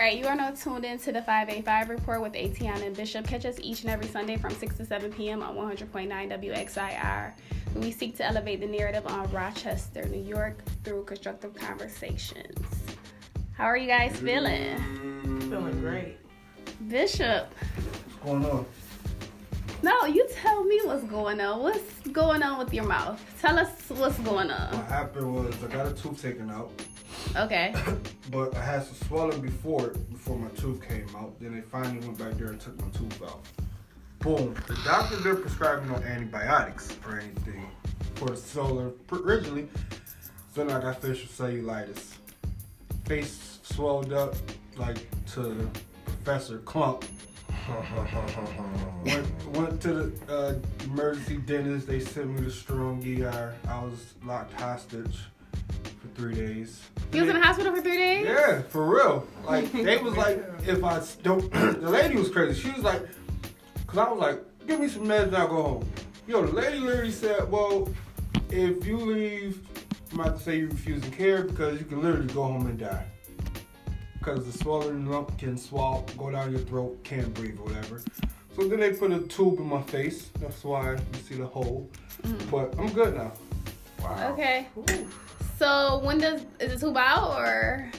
right, you are now tuned in to the 585 report with Atiana and Bishop. Catch us each and every Sunday from 6 to 7 p.m. on 100.9 WXIR. We seek to elevate the narrative on Rochester, New York through constructive conversations. How are you guys feeling? Feeling great. Bishop. What's going on? No, you tell me what's going on. What's going on with your mouth? Tell us what's going on. What happened was I got a tooth taken out, Okay. but I had some swelling before before my tooth came out. Then they finally went back there and took my tooth out. Boom. The doctor didn't prescribe no antibiotics or anything for the swelling originally. So then I got facial cellulitis. Face swelled up like to Professor Klump. Went, went to the uh, emergency dentist. They sent me to Strong ER. I was locked hostage for three days. You was in the hospital for three days? Yeah, for real. Like they was like, if I don't, the lady was crazy. She was like, cause I was like, give me some meds and I'll go home. Yo, the lady literally said, well, if you leave, I'm about to say you're refusing care because you can literally go home and die. Because the swollen lump can swallow, go down your throat, can't breathe or whatever. So then they put a tube in my face. That's why you see the hole. Mm. But I'm good now. Wow. Okay. So when does is the tube out or?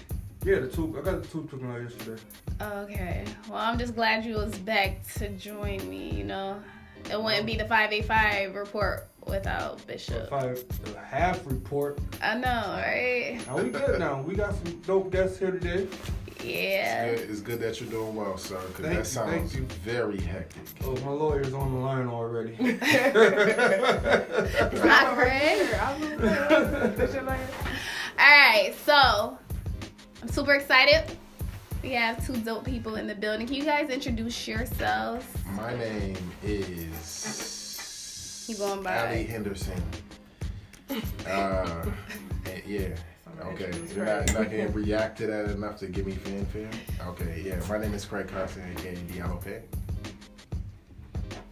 Yeah, the tube. I got the tube taken out yesterday. Okay. Well, I'm just glad you was back to join me. You know, it wouldn't be the 585 report without Bishop. If I a half report, I know, right? now we good now. We got some dope guests here today. Yeah. It's good that you're doing well, sir, because Thank that you, thank sounds you. very hectic. Oh, my lawyer's on the line already. It's not Craig. That's your lawyer? All right. So I'm super excited. We have two dope people in the building. Can you guys introduce yourselves? My name is You going by- Ally Henderson. Uh, and yeah. Okay, you're not, not gonna react to that enough to give me fanfare. Okay, yeah. My name is Craig Carson, aka Diallo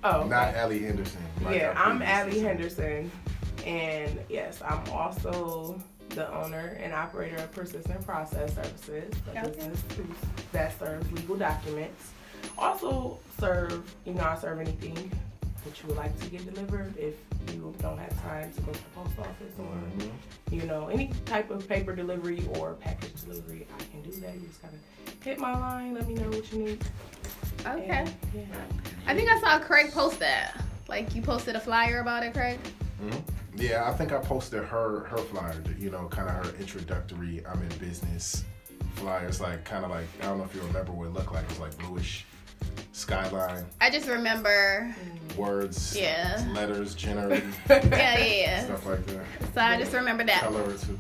Oh, Not Ally Henderson. like yeah, I I'm previously Abby said. Henderson, and yes, I'm also the owner and operator of Persistent Process Services, a Okay. business that serves legal documents. Also serve, you know, I serve anything that you would like to get delivered if you don't have time to go to the post office or, Mhm. you know, any type of paper delivery or package delivery. I can do that. You just gotta hit my line, let me know what you need. Okay. and, yeah. I think I saw Craig post that. Like you posted a flyer about it, Craig. Mhm. Yeah, I think I posted her her flyer. You know, kind of her introductory. I'm in business flyers, like kind of like I don't know if you remember what it looked like. It was like bluish skyline I just remember. words, Yeah. letters generally, Yeah, yeah, yeah. stuff like that. So I just remember that. Color or two.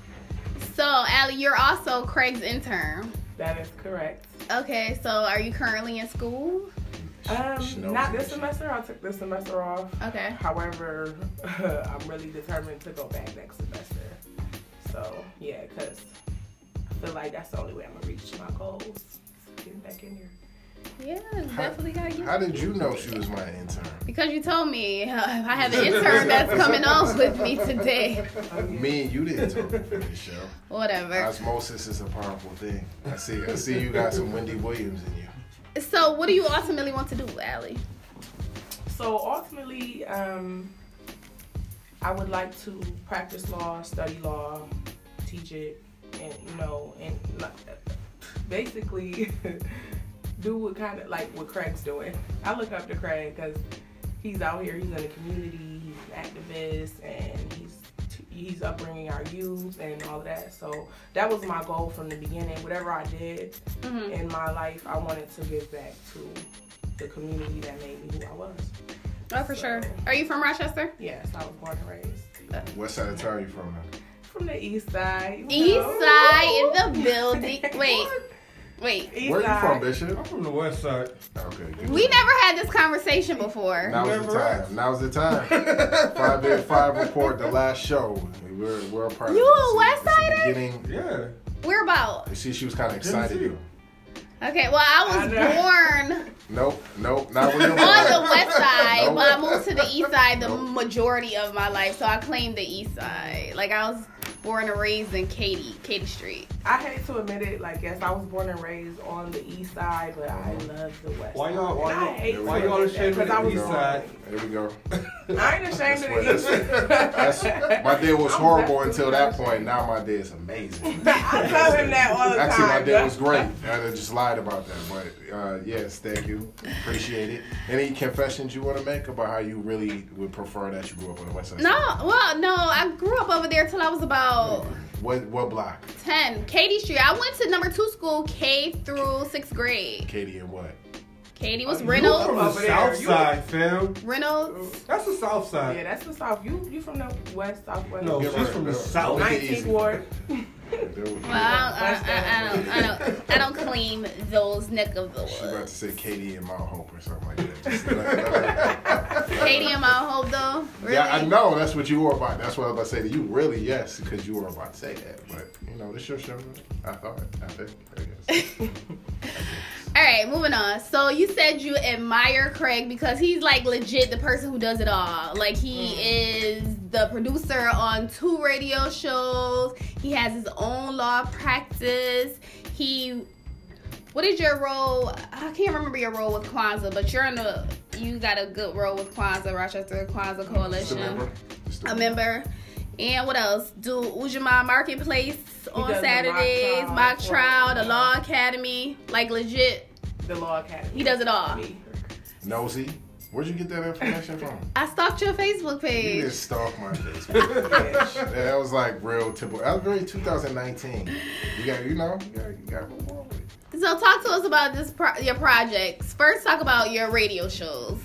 So, Ally, you're also Craig's intern. That is correct. Okay, so are you currently in school? Um, not this semester. I took this semester off. Okay. However, I'm really determined to go back next semester. So yeah, cause I feel like that's the only way I'm gonna reach my goals. Getting back in here. Yeah, definitely gotta get. How did you know she was my intern? Because you told me uh, I have an intern that's coming on with me today. Me and you didn't talk for this show. Whatever. Osmosis is a powerful thing. I see. I see you got some Wendy Williams in you. So, what do you ultimately want to do, Ally? So ultimately, um, I would like to practice law, study law, teach it, and you know, and basically do what kind of like what Craig's doing. I look up to Craig because he's out here, he's in the community, he's an activist, and he's he's upbringing our youth and all of that. So that was my goal from the beginning. Whatever I did Mhm. in my life, I wanted to give back to the community that made me who I was. Oh, for sure. Are you from Rochester? Yes, I was born and raised What side of town are you from? From the east side. East know. side in the building. Wait, wait. East Where you from, Bishop? I'm from the west side. Okay. good. We never had this conversation before. Now's the time. asked. Now's the time. five day five report. The last show. We're we're a part You of it. a West it's Sider? Beginning. Yeah. Where about? You see, she was kind of excited. Okay, well, I was I born Nope, nope, not where you're on the west side, Nope. but I moved to the east side the Nope. majority of my life, so I claimed the east side. Like I was born and raised in Katy, Katy Street. I hate to admit it, like yes, I was born and raised on the east side, but I love the west. Why y'all- why And I y'all- hate why y'all ashamed of 'cause the I was east born- side? There we go. I ain't ashamed of the east side. my day was I'm horrible definitely until that point. Now my day is amazing. I tell him that all the time. Actually, my day was great. I just lied about that, but uh, yes, thank you, appreciate it. Any confessions you want to make about how you really would prefer that you grew up on the west side? No, well, no, I grew up over there till I was about What what block? 10. Katy Street. I went to number two school K through sixth grade. Katie and what? Katy was oh, You Reynolds. from Over the there, south you- side, fam. Reynolds. That's the south side. Yeah, that's the south. You you from the west, southwest? No, Give she's her- from the give south. Make 19th ward. There we go. Well, I, I, I, I don't, I don't, I don't claim those neck of the She about to woods. say Katie and Mount Hope or something like that. Just let- Katy and though. Really? Yeah, I know that's what you were about. That's what I was about to say to you. Really, yes, because you were about to say that. But you know, this your show. I thought. I think. I guess. All right, moving on. So you said you admire Craig because he's like legit the person who does it all. Like he mm. is the producer on two radio shows. He has his own law practice. He what is your role? I can't remember your role with Kwanzaa, but you're in the you got a good role with Kwanzaa, Rochester Kwanzaa Just a Coalition. member. Just A member. And what else? Do Ujima Marketplace on does mock Saturdays, trial mock trial, the Law Academy. Like legit, The Law Academy. he does it all. Nosy. Where'd you get that information from? I stalked your Facebook You page. didn't stalk my Facebook. Yeah, that was like real typical. That was very 2019. You got, you know, you got, you got So talk to us about this pro- your projects. First, talk about your radio shows.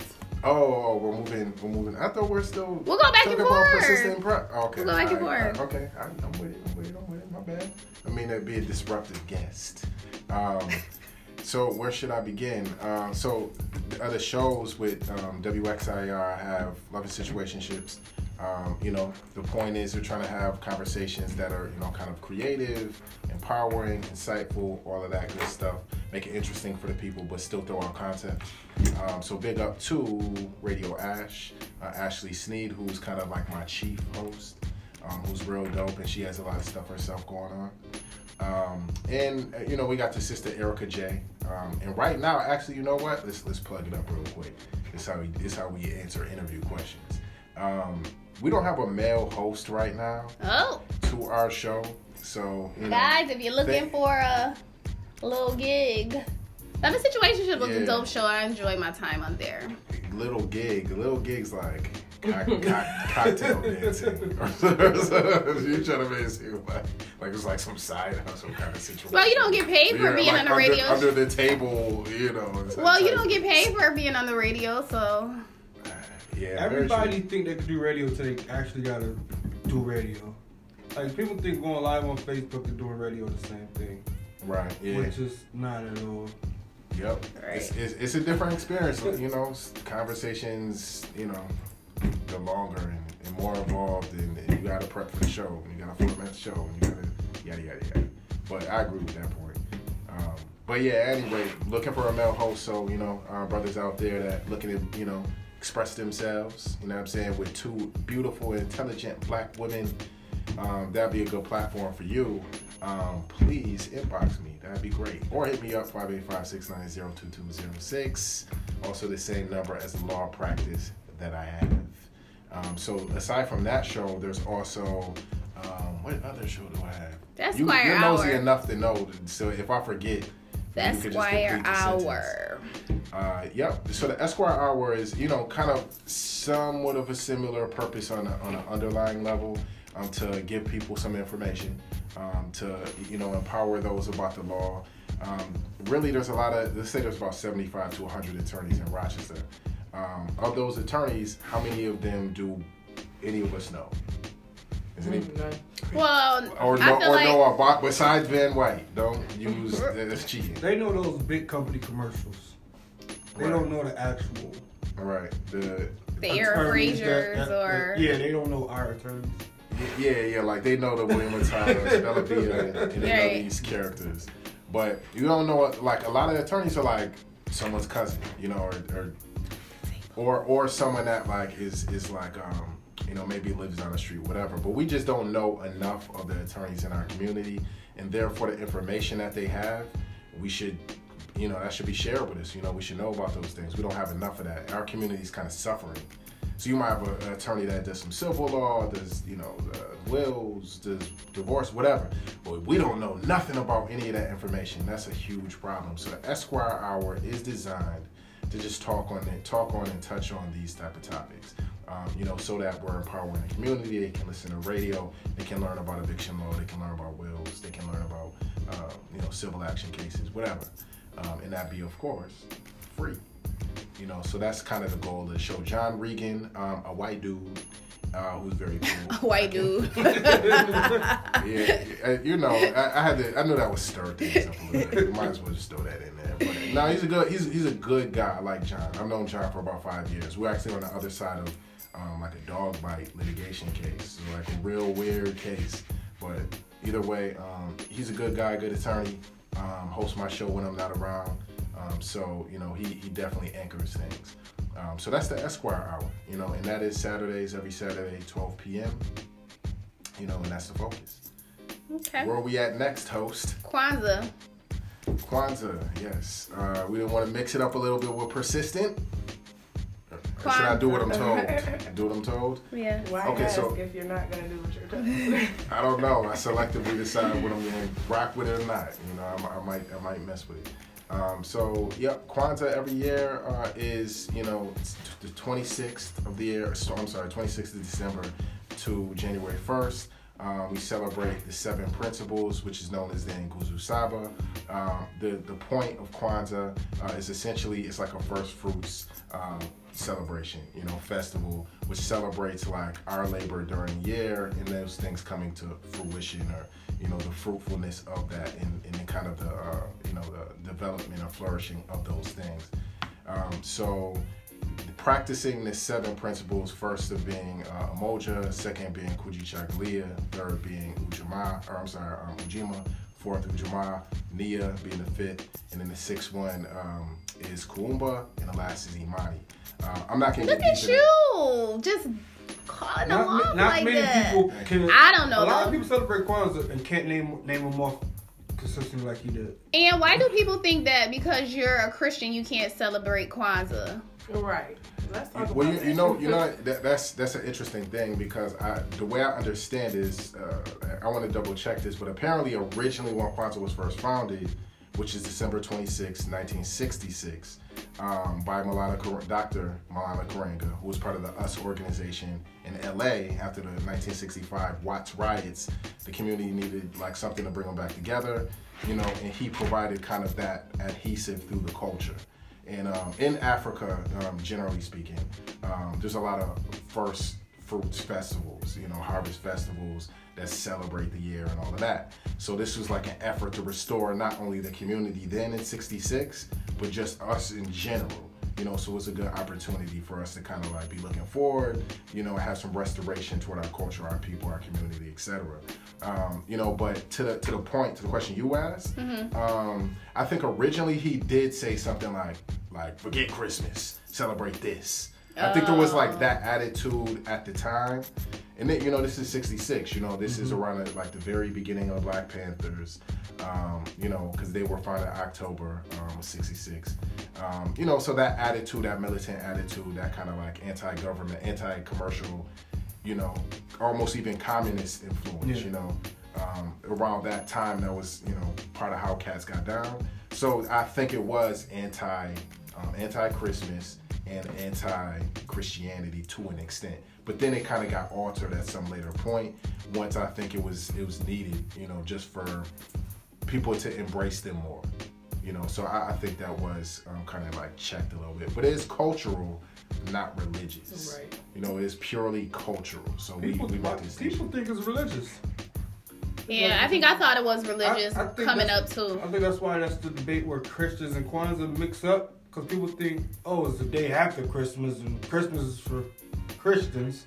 Oh, oh, we're moving. We're moving. I thought we're still. We'll go back and forth. pro- Okay. We'll go back and forth. Okay, I, I'm with it. I'm with it. I'm with it. My bad. I mean, it'd be a disruptive guest. Um, so where should I begin? Um, so the other shows with um, WXIR have loving situationships. Um, you know, the point is we're trying to have conversations that are, you know, kind of creative, empowering, insightful, all of that good stuff. Make it interesting for the people, but still throw out content. Um, so big up to Radio Ash, uh, Ashley Sneed, who's kind of like my chief host, um, who's real dope, and she has a lot of stuff herself going on. Um, and uh, you know we got the sister Erica J. Um, and right now, actually, you know what? Let's let's plug it up real quick. This how we this how we answer interview questions. Um, we don't have a male host right now Oh, to our show, so you know, guys, if you're looking They- for a little gig, Love Situation should was Yeah. a dope show. I enjoyed my time on there. little gig, little gigs like cock, cock, cocktail dancing. you trying to make it seem like like it's like some side hustle kind of situation. Well, you don't get paid for Yeah, being like on the under, radio. under the table, you know. well, you don't get paid for being on the radio, so uh, Yeah, Everybody true. think they can do radio till they actually gotta do radio. Like people think going live on Facebook and doing radio the same thing, right. Yeah. which is not at all. Yep. Right. It's, it's, it's a different experience. You know, conversations. You know, the longer and, and more involved, and, and you got to prep for the show, and you got to format the show, and you got to yada yada yada. But I agree with that point. Um, but yeah, anyway, looking for a male host. So you know, our brothers out there that looking to you know express themselves. You know what I'm saying with two beautiful, intelligent black women. Um, that'd be a good platform for you. Um, please inbox me. That'd be great. Or hit me up 585-690-2206. Also the same number as the law practice that I have. Um, so aside from that show, there's also um, what other show do I have? that's you, Squire you're nosy Hour. enough to know. So if I forget, That's you could just Squire complete the sentence. Hour. Uh, yep. So the Esquire Hour is, you know, kind of somewhat of a similar purpose on, a, on an underlying level um, to give people some information, um, to, you know, empower those about the law. Um, really, there's a lot of, let's say there's about 75 to 100 attorneys in Rochester. Um, of those attorneys, how many of them do any of us know? Is any, None. Well, or I no, feel or like no, about- besides Van White, don't use that's cheating. They know those big company commercials. They Right. don't know the actual. All right, the the Aaron attorneys that- Frasers or yeah, they don't know our attorneys. Yeah, yeah, like they know the William and Tyler, Bella Via, and, and they know these characters. But you don't know, what- like a lot of attorneys are like someone's cousin, you know, or or or, or someone that like is is like um you know, maybe lives on the street, whatever. But we just don't know enough of the attorneys in our community, and therefore the information that they have, we should, you know, that should be shared with us. You know, we should know about those things. We don't have enough of that. Our community is kind of suffering. So you might have a, an attorney that does some civil law, does you know uh, wills, does divorce, whatever. But we don't know nothing about any of that information. That's a huge problem. So the Esquire Hour is designed to just talk on it, talk on and touch on these type of topics. Um, you know, so that we're empowering the community. They can listen to radio. They can learn about eviction law. They can learn about wills. They can learn about uh, you know civil action cases, whatever. Um, and that be of course free. You know, so that's kind of the goal of the show. John Regan, um, a white dude. Uh, who's very cool. White dude. yeah, you know, I, I had to. I knew that would stir things up a little bit. Might as well just throw that in there. But no, he's a good. He's he's a good guy. I like John. I've known John for about five years. We're actually on the other side of um, like a dog bite litigation case, so like a real weird case. But either way, um, he's a good guy, good attorney. Um, hosts my show when I'm not around. Um, so you know, he he definitely anchors things. Um, so that's the Esquire Hour, you know, and that is Saturdays every Saturday, 12 p.m. You know, and that's the focus. Okay. Where are we at next, host? Kwanzaa. Kwanzaa, yes. Uh, we didn't want to mix it up a little bit with persistent. Or should I do what I'm told? do what I'm told? Yeah. Why Okay, ask so- if you're not gonna do what you're told? I don't know. I selectively decide what I'm going to rock with it or not. You know, I, I might I might mess with it. Um, so, yep, Kwanzaa every year uh, is, you know, the 26th of the year, so, I'm sorry, 26th of December to January 1st. Um, we celebrate the seven principles, which is known as the Nguzo Saba. Um, the, the point of Kwanzaa uh, is essentially, it's like a first fruits um, celebration, you know, festival, which celebrates like our labor during the year and those things coming to fruition or, you know, the fruitfulness of that and, and the kind of the, uh, you know, the development or flourishing of those things. Um, so practicing the seven principles, first of being uh, Umoja, second being Kujichagulia third being Ujima, or I'm sorry, um, Ujima, fourth Ujamaa, Nia being the fifth, and then the sixth one um, is Kuumba, and the last is Imani. Uh, I'm not gonna Look get at deep in it. you, just calling them Not, ma- off not like many that. people can. I don't know, A lot though. of people celebrate Kwanzaa and can't name name them off consistently like you did. And why do people think that because you're a Christian you can't celebrate Kwanzaa? right. Let's talk Well, you, you know, you know that, that's that's an interesting thing because I the way I understand is uh, I want to double check this, but apparently originally when Kwanzaa was first founded, which is December 26, 1966, um, by Kar- Dr. Maulana Karenga, who was part of the US organization in LA after the 1965 Watts riots. The community needed like something to bring them back together, you know, and he provided kind of that adhesive through the culture. And um, in Africa, um, generally speaking, um, there's a lot of first fruits festivals, you know, harvest festivals that celebrate the year and all of that. So this was like an effort to restore not only the community then in 66, but just us in general. You know, so it's a good opportunity for us to kind of like be looking forward, you know, have some restoration toward our culture, our people, our community, etc. Um, you know, but to the to the point, to the question you asked, um, I think originally he did say something like like forget Christmas, celebrate this. I think there was like that attitude at the time. And then, you know, this is 66, you know, this is around like the very beginning of Black Panthers, um, you know, because they were founded in October um, 66. Um, you know, so that attitude, that militant attitude, that kind of like anti government, anti commercial, you know, almost even communist influence, Yeah. you know. Um, around that time, that was, you know, part of how cats got down. So I think it was anti, um, anti-Christmas and anti-Christianity to an extent. But then it kind of got altered at some later point. Once I think it was it was needed, you know, just for people to embrace them more. You know, so I, I think that was um, kind of like checked a little bit. But it is cultural, not religious. Right. You know, it is purely cultural. So People, we make this people think it's religious. Yeah, I think I thought it was religious I- I coming up too. I think that's why that's the debate where Christians and Kwanzaa mix up because people think, oh, it's the day after Christmas and Christmas is for Christians,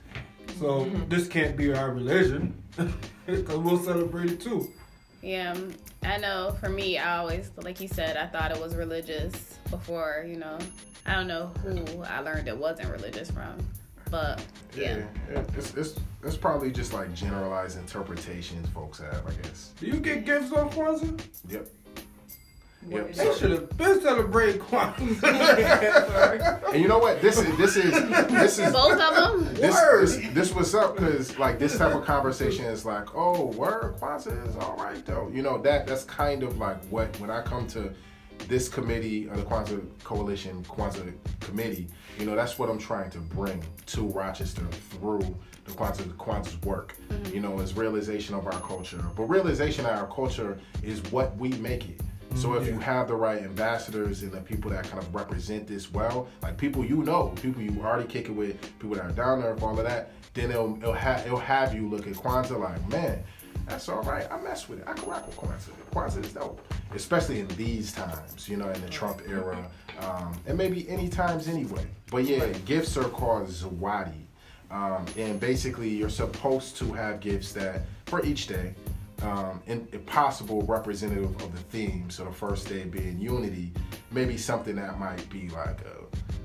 so Mm-hmm. this can't be our religion because we'll celebrate it too. Yeah, um, I know for me, I always, like you said, I thought it was religious before, you know. I don't know who I learned it wasn't religious from. But yeah. yeah, it's, it's it's probably just like generalized interpretations folks have, I guess. Do you get gifts on Kwanzaa? Yep. What Yep. They should have been celebrating Kwanzaa. And you know what? This is this is this is Both of them. this, Word. this this was up because like this type of conversation is like, oh, word Kwanzaa is all right though. You know that that's kind of like what when I come to this committee or the Kwanzaa Coalition Kwanzaa Committee, you know that's what I'm trying to bring to Rochester through the Kwanzaa Kwanzaa's work. Mm-hmm. You know, is realization of our culture, but realization of our culture is what we make it. So if you have the right ambassadors and the people that kind of represent this well, like people you know, people you already kick it with, people that are down there, all of that, then it'll it'll, ha- it'll have you look at Kwanzaa like, man, that's all right. I mess with it. I can rock with Kwanzaa. Kwanzaa is dope, especially in these times, you know, in the Trump era, um, and maybe any times anyway. But yeah, gifts are called zawadi, um, and basically you're supposed to have gifts that for each day um, possible representative of the theme. So the first day being unity, maybe something that might be like a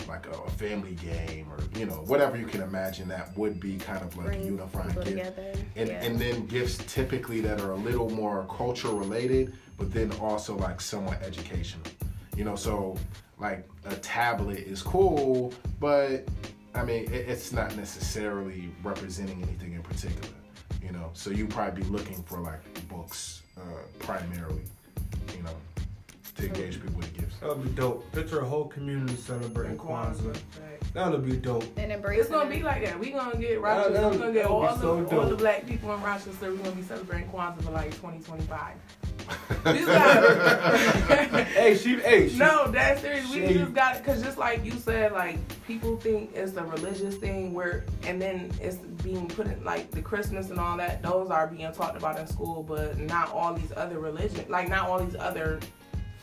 like a family game or you know whatever you can imagine that would be kind of like a unifying gift. together. And, yeah. and then gifts typically that are a little more culture related, but then also like somewhat educational. You know, so like a tablet is cool, but I mean it, it's not necessarily representing anything in particular. You know, so you probably be looking for like books uh, primarily. You know, to engage people with gifts. That would be dope. Picture a whole community celebrating Kwanzaa. Right. That'll be dope. And embrace It's gonna be like that. We gonna get Rochester. that- we gonna get all be the so all the black people in Rochester. We gonna be celebrating Kwanzaa for like 2025. These guys- hey, she, hey, she, no, that's serious. We just got because just like you said, like people think it's a religious thing where, and then it's being put in like the Christmas and all that. Those are being talked about in school, but not all these other religion, like not all these other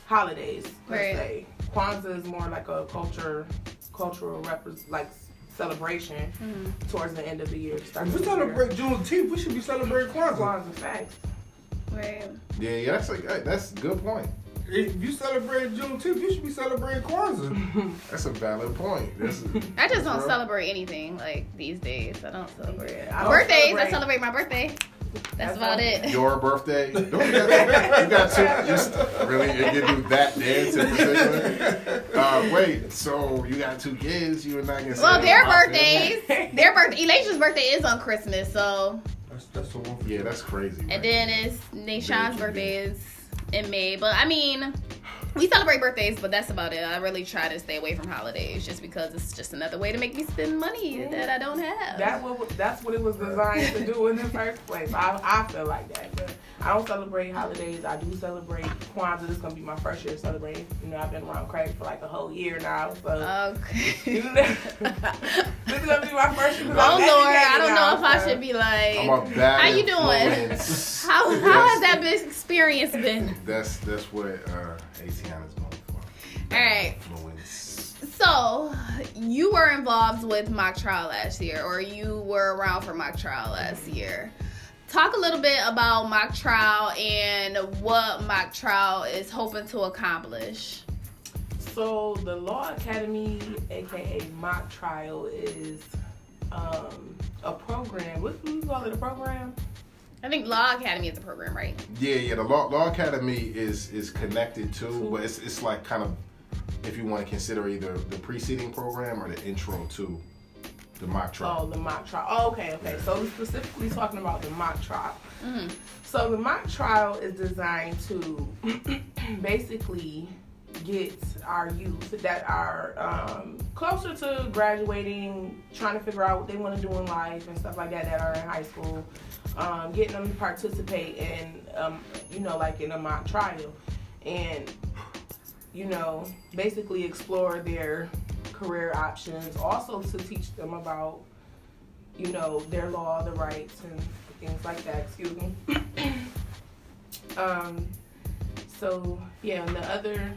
holidays per Right. se. Kwanzaa is more like a culture, cultural repres like celebration mm-hmm. towards the end of the year. start if we of the year. celebrate Juneteenth, we should be celebrating Kwanzaa. Kwanzaa facts. Right. Yeah, yeah, that's like hey, that's a good point. If you celebrate Juneteenth, you should be celebrating Kwanzaa. That's a valid point. That's I just don't Bro. celebrate anything like these days. I don't celebrate. I don't Birthdays, celebrate- I celebrate my birthday. That's, That's about it. your birthday. Don't you got, you got to just really you do that dance in particular. Uh, wait, so you got two kids? You were not gonna say Well, their birthdays, their birthday, Elation's birthday is on Christmas, so That's, that's the one? Yeah, that's crazy. and right? then it's Nashawn's birthday is in May. But I mean, we celebrate birthdays, but that's about it. I really try to stay away from holidays just because it's just another way to make me spend money that I don't have. That what that's what it was designed to do in the first place. I, I feel like that, but I don't celebrate holidays. I do celebrate Kwanzaa. This is gonna be my first year celebrating. You know, I've been around Craig for like a whole year now, so okay. you know, this is gonna be my first year. 'cause Oh I'm Lord, I don't now, know if I should be like. I'm a How you doing? How how has that been experience been? That's that's what uh, ATN is going for. All right. Influence. So, you were involved with mock trial last year, or you were around for mock trial last year. Talk a little bit about mock trial and what mock trial is hoping to accomplish. So the Law Academy, aka mock trial, is um, a program. What do you call it? A program? I think Law Academy is a program, right? Yeah, yeah. The law, law academy is is connected to, but it's it's like kind of if you want to consider either the preceding program or the intro to the mock trial. Oh, the mock trial. Oh, okay, okay. So we're specifically talking about the mock trial. So the mock trial is designed to basically get our youth that are um, closer to graduating, trying to figure out what they want to do in life and stuff like that, that are in high school, um, getting them to participate in, um, you know, like in a mock trial, and you know, basically explore their career options. Also to teach them about, you know, their law, the rights, and things like that. Excuse me. um. So yeah, and the other.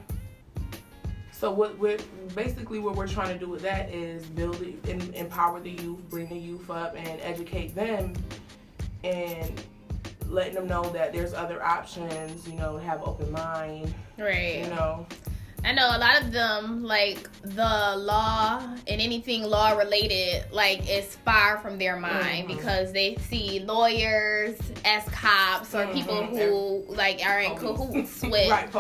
So what we're basically what we're trying to do with that is build, empower the youth, bring the youth up, and educate them, and letting them know that there's other options. You know, have open mind. Right. You know. I know a lot of them like the law and anything law related like is far from their mind Mhm. because they see lawyers as cops or people Mhm. who like are in Police. cahoots with right,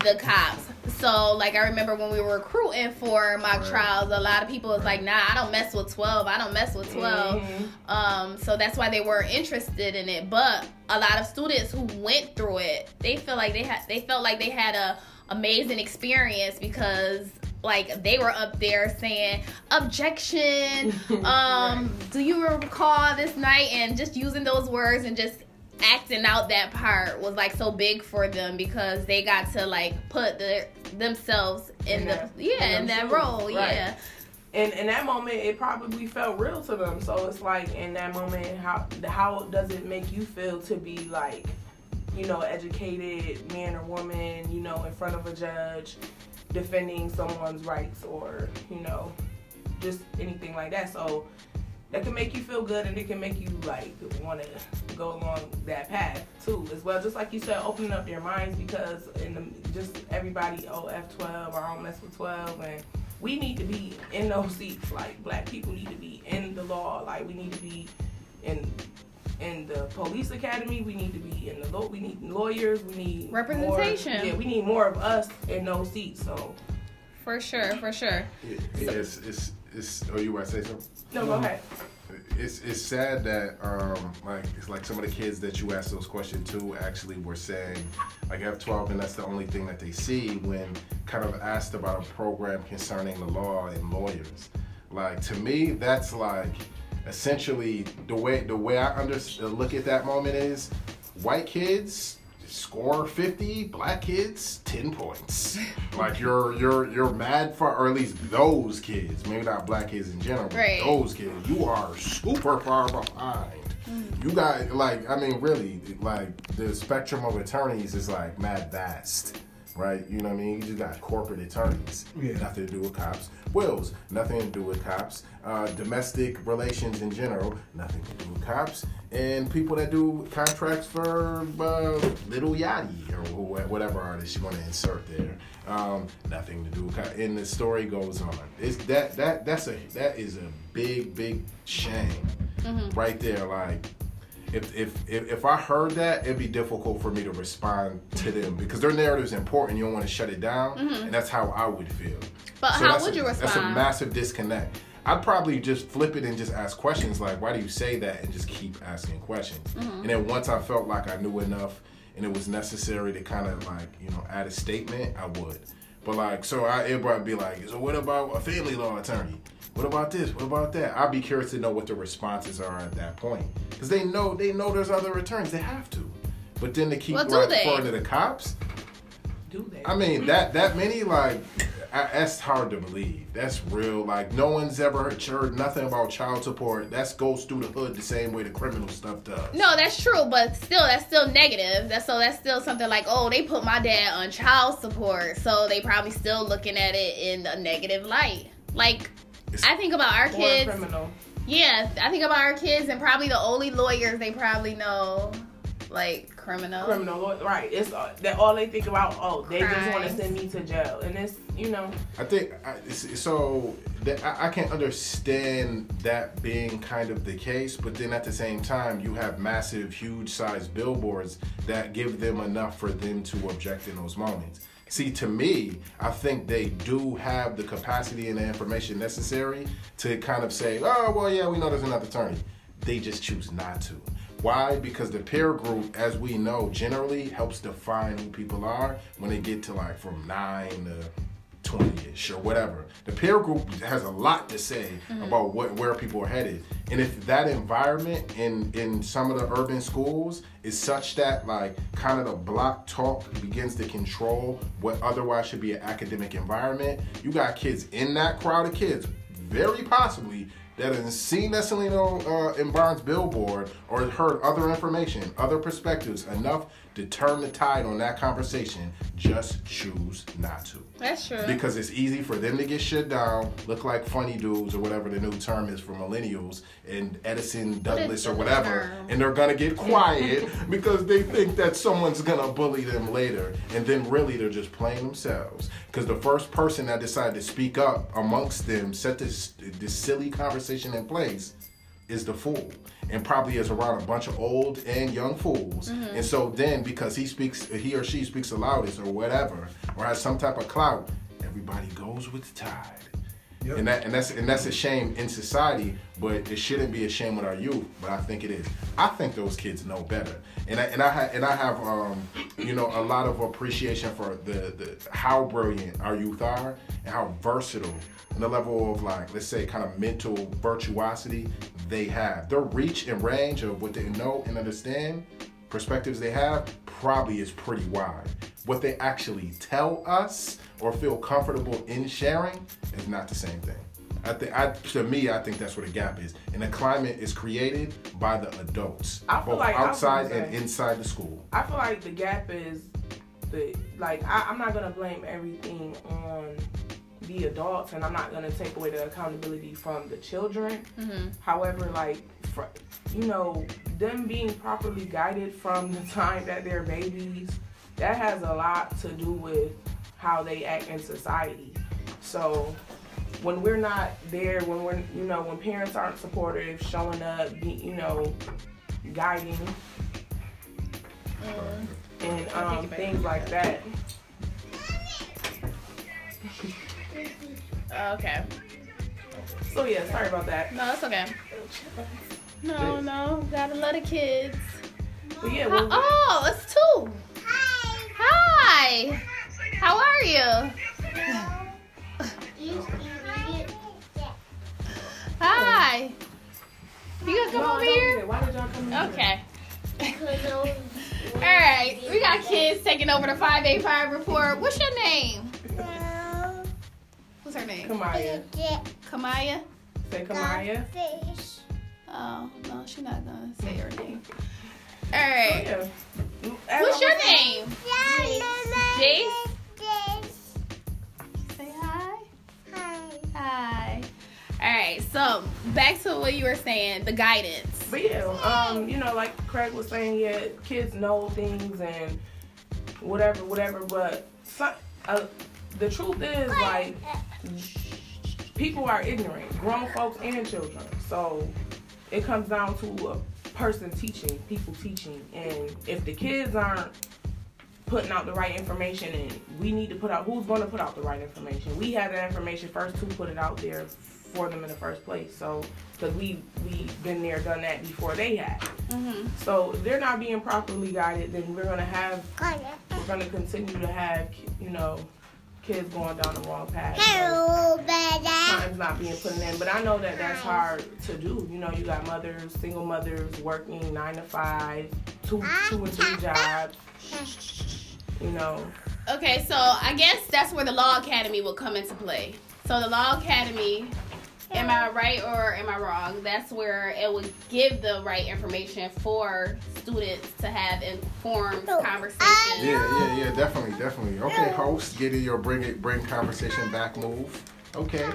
the cops. So like I remember when we were recruiting for mock Right. trials, a lot of people was like, "Nah, I don't mess with 12. I don't mess with 12." Mhm. Um, so that's why they were interested in it. But a lot of students who went through it, they feel like they had they felt like they had a amazing experience because like they were up there saying objection. Um do you recall this night? And just using those words and just acting out that part was like so big for them because they got to like put the themselves in, In the that- yeah in in that role right. yeah. And in that moment, it probably felt real to them. So it's like in that moment, how how does it make you feel to be like, you know, educated man or woman, you know, in front of a judge, defending someone's rights or you know, just anything like that. So that can make you feel good and it can make you like want to go along that path too as well. Just like you said opening up their minds because in the just everybody oh f12 or i don't mess with 12 and we need to be in those seats. Like black people need to be in the law. Like we need to be in in the police academy we need to be in the law we need lawyers we need more- Representation. yeah we need more of us in those seats so for sure for sure Yeah, it's, it's, it's, oh, you want to say something? no go ahead It's it's sad that um like it's like some of the kids that you asked those questions to actually were saying like F twelve and that's the only thing that they see when kind of asked about a program concerning the law and lawyers. Like to me that's like essentially the way the way I under uh, look at that moment is white kids score 50 black kids 10 points. Like you're you're you're mad for or at least those kids maybe not black kids in general but Right. those kids you are super far behind. Mm. You got like i mean really like the spectrum of attorneys is like mad vast right? You know what i mean? You just got corporate attorneys. Yeah. nothing to do with cops. Wills nothing to do with cops. Uh, domestic relations in general nothing to do with cops. And people that do contracts for uh, little yachty or wh- whatever artist you want to insert there. Um, nothing to do with cops. and the story goes on. It's that that that's a that is a big big shame right there. Like if, if if if I heard that, it'd be difficult for me to respond to them because their narrative is important. You don't want to shut it down, and that's how I would feel. But how that's would a- you respond? That's a massive disconnect. I'd probably just flip it and just ask questions like, "Why do you say that?" and just keep asking questions. Mm-hmm. And then once I felt like I knew enough and it was necessary to kind of like you know add a statement, I would. But like, so I it would be like, so what about a family law attorney? What about this? What about that? I'd be curious to know what the responses are at that point because they know they know there's other returns. They have to. But then to keep Well, do right they? referring to the cops, do that I mean that that many like I, that's hard to believe. That's real. Like no one's ever heard nothing about child support. That goes through the hood the same way the criminal stuff does. No, that's true, but still, that's still negative. That's so that's still something like, oh, they put my dad on child support, so they probably still looking at it in a negative light. Like, It's- I think about our or kids. criminal Yeah, I think about our kids, and probably the only lawyers they probably know, like criminal. criminal right? It's uh, that all they think about. Oh, they just want to send me to jail, and it's you know, I think I, so. That, I, I can understand that being kind of the case, but then at the same time, you have massive, huge size billboards that give them enough for them to object in those moments. See, to me, I think they do have the capacity and the information necessary to kind of say, oh, well, yeah, we know there's another attorney. They just choose not to. Why? Because the peer group, as we know, generally helps define who people are when they get to like from nine to 20ish or whatever. The peer group has a lot to say about what where people are headed. And if that environment in in some of the urban schools is such that like kind of the block talk begins to control what otherwise should be an academic environment, you got kids in that crowd of kids, very possibly that has seen that Cellino uh, in Barnes billboard or heard other information, other perspectives enough to turn the tide on that conversation, just choose not to. That's true. Because it's easy for them to get shut down, look like funny dudes or whatever the new term is for millennials, and Edison Douglas or whatever, term? and they're gonna get quiet because they think that someone's gonna bully them later, and then really they're just playing themselves. Because the first person that decided to speak up amongst them, set this this silly conversation in place, is the fool and probably is around a bunch of old and young fools Mm-hmm. and so then because he speaks he or she speaks the loudest or whatever or has some type of clout everybody goes with the tide Yep. and that and that's and that's a shame in society but it shouldn't be a shame with our youth but i think it is i think those kids know better and i and i, ha- and I have um you know a lot of appreciation for the, the how brilliant our youth are and how versatile and the level of like let's say kind of mental virtuosity they have. Their reach and range of what they know and understand perspectives they have probably is pretty wide. What they actually tell us or feel comfortable in sharing is not the same thing. I think, I, to me, I think that's where the gap is, and the climate is created by the adults, I feel both like- outside and say- inside the school. I feel like the gap is the like I, I'm not gonna blame everything on the adults, and I'm not gonna take away the accountability from the children. Mm-hmm. However, like fr- you know, them being properly guided from the time that they're babies, that has a lot to do with how they act in society. So when we're not there, when we're you know, when parents aren't supportive, showing up, be, you know, guiding and um, things like that. Oh, okay. So yeah, sorry about that. No, it's okay. No, no, gotta love the kids. But yeah, Hi- well, oh, it's two. Hi. Hi. How are you? Hi. You gonna come no, over no, here? Why did y'all come in here? Okay. All right, we got kids taking over the 585 report. What's your name? What's her name? Kamaya. Kamaya? Say Kamaya. Oh, no, she's not gonna say her name. All right. Oh, yeah. What's your was- name? Jace? Say hi. hi. Hi. All right, so back to what you were saying, the guidance. But yeah, um, you know, like Craig was saying, yeah, kids know things and whatever, whatever. But some, uh, the truth is, like, people are ignorant, grown folks and children. So it comes down to a person teaching, people teaching, and if the kids aren't putting out the right information, and we need to put out who's going to put out the right information. We have that information first to put it out there for them in the first place. So because we we been there, done that before they had. Mm-hmm. So if they're not being properly guided, then we're gonna have we're gonna continue to have you know kids going down the wrong path. Times not being put in, but I know that that's hard to do. You know, you got mothers, single mothers working nine to five, two two and three jobs. You know, Okay, so I guess that's where the Law Academy will come into play. So the Law Academy, am I right or am I wrong? That's where it would give the right information for students to have informed conversations. Yeah, yeah, yeah, definitely, definitely. Okay, host, get in your bring it, bring conversation back move. Okay,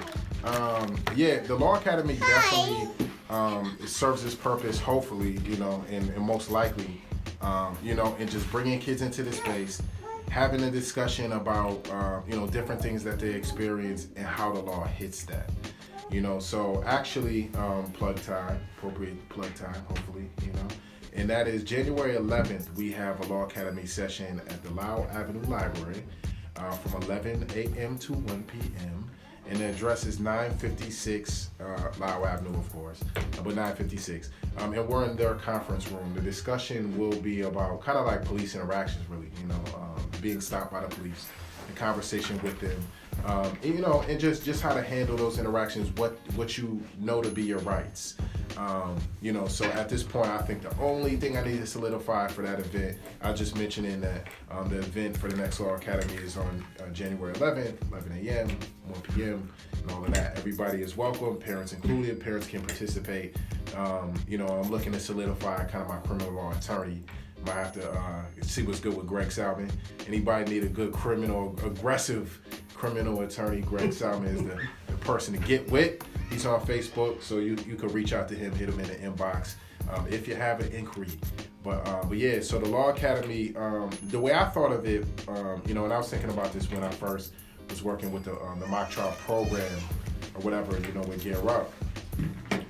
um, yeah, the Law Academy definitely um, it serves its purpose. Hopefully, you know, and, and most likely, um, you know, and just bringing kids into the space, having a discussion about uh, you know different things that they experience and how the law hits that. You know, so actually, um, plug time, appropriate plug time, hopefully, you know. And that is January 11th, we have a Law Academy session at the Lyell Avenue Library uh, from 11 a.m. to 1 p.m. And the address is 956 uh, Avenue, of course, uh, but 956. Um, and we're in their conference room. The discussion will be about kind of like police interactions, really, you know, um, being stopped by the police, the conversation with them, um, you know, and just just how to handle those interactions, what what you know to be your rights. Um, you know, so at this point, I think the only thing I need to solidify for that event, I just mentioned in that um, the event for the next Law Academy is on uh, January 11th, 11 a.m., 1 p.m., and all of that. Everybody is welcome, parents included. Parents can participate. Um, you know, I'm looking to solidify kind of my criminal law attorney Might have to uh, see what's good with Greg Salvin. Anybody need a good criminal, aggressive criminal attorney? Greg Salmon is the, the person to get with. He's on Facebook, so you you can reach out to him, hit him in the inbox um, if you have an inquiry. But uh, but yeah, so the Law Academy, um, the way I thought of it, um, you know, and I was thinking about this when I first was working with the um, the mock trial program or whatever, you know, with Gear Up,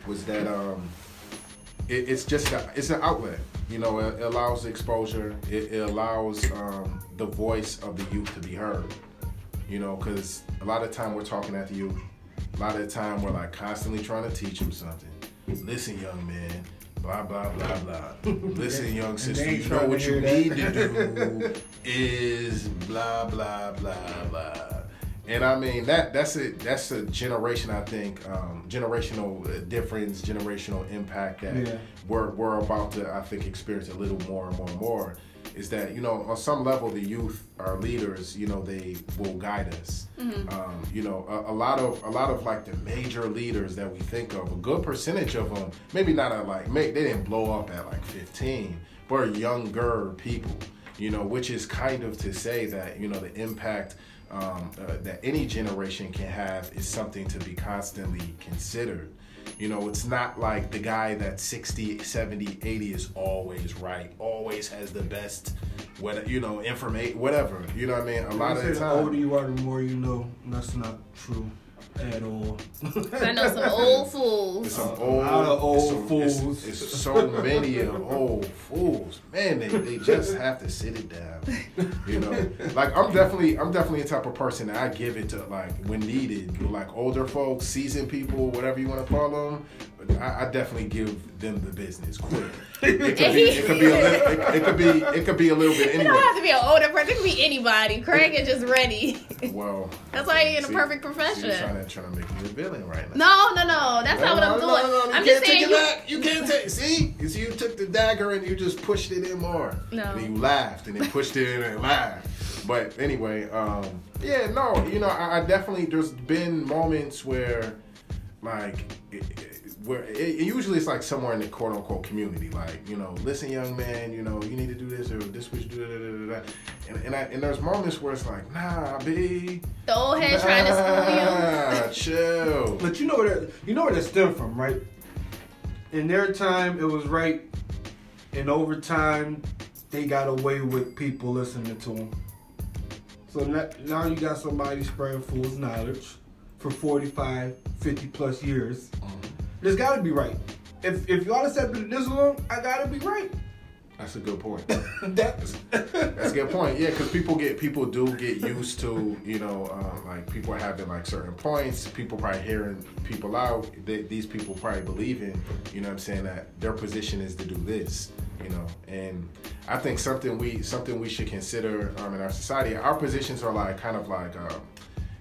was that um, it, it's just a, it's an outlet. You know, it, it allows exposure. It, it allows the voice of the youth to be heard. You know, because a lot of time we're talking at the youth. A lot of time we're like constantly trying to teach them something. Listen, young man. Blah blah blah blah. Listen, young sister. You know what you need that. to do is blah blah blah blah. And I mean that that's a that's a generation I think um, generational uh, difference, generational impact that Yeah. we're we're about to I think experience a little more and more and more. Is that you know on some level the youth are leaders. You know they will guide us. Um, you know a, a lot of a lot of like the major leaders that we think of, a good percentage of them, maybe not at like may, they didn't blow up at like 15, but younger people you know, which is kind of to say that, you know, the impact um, uh, that any generation can have is something to be constantly considered. You know, it's not like the guy that's 60, 70, 80 is always right, always has the best, what you know, information, whatever. You know what I mean? A lot of the say the older you are, the more you know. That's not true at all. 'Cause I know some old fools. It's fools. some A old, lot of old it's some- it's- fools. It's, so many of old fools. Man, they, they just have to sit it down. You know, like I'm definitely I'm definitely the type of person that I give it to like when needed. Like older folks, seasoned people, whatever you want to call them. I, I definitely give them the business quick. It could be it could be a little, it, it could be it could be a little bit You anyway. don't have to be an older person. It could be anybody. Craig is just ready. Well, That's why you're in a see- perfect see, profession. Trying to trying to make me a villain right now. No, no, no. That's not what I'm No, doing. no, no, no, I'm you just can't saying you. it back. You can't take. See, you see, you took the dagger and you just pushed it in more. No. And then you laughed and then pushed it in and laughed. But anyway, um, yeah, no, you know, I, I definitely there's been moments where, like, it, it- where it, it usually it's like somewhere in the quote unquote community, like you know, listen, young man, you know, you need to do this or this, what you do, da, da, da, da, da. and and, I, and there's moments where it's like, nah, b, The old head trying to school you. nah, chill. But you know where that, you know where that stemmed from, right? In their time, it was right. And over time, they got away with people listening to them. So now, now you got somebody spreading fool's knowledge for 45, 50 plus years. Mm-hmm. There's got to be right. If if y'all accepted this long, I gotta be right. That's a good point. That's That's a good point. Yeah, because people get people do get used to you know um, like people having like certain points. People probably hearing people out. They, these people probably believing you know what I'm saying that their position is to do this. You know, and I think something we something we should consider um, in our society. Our positions are like kind of like. Um,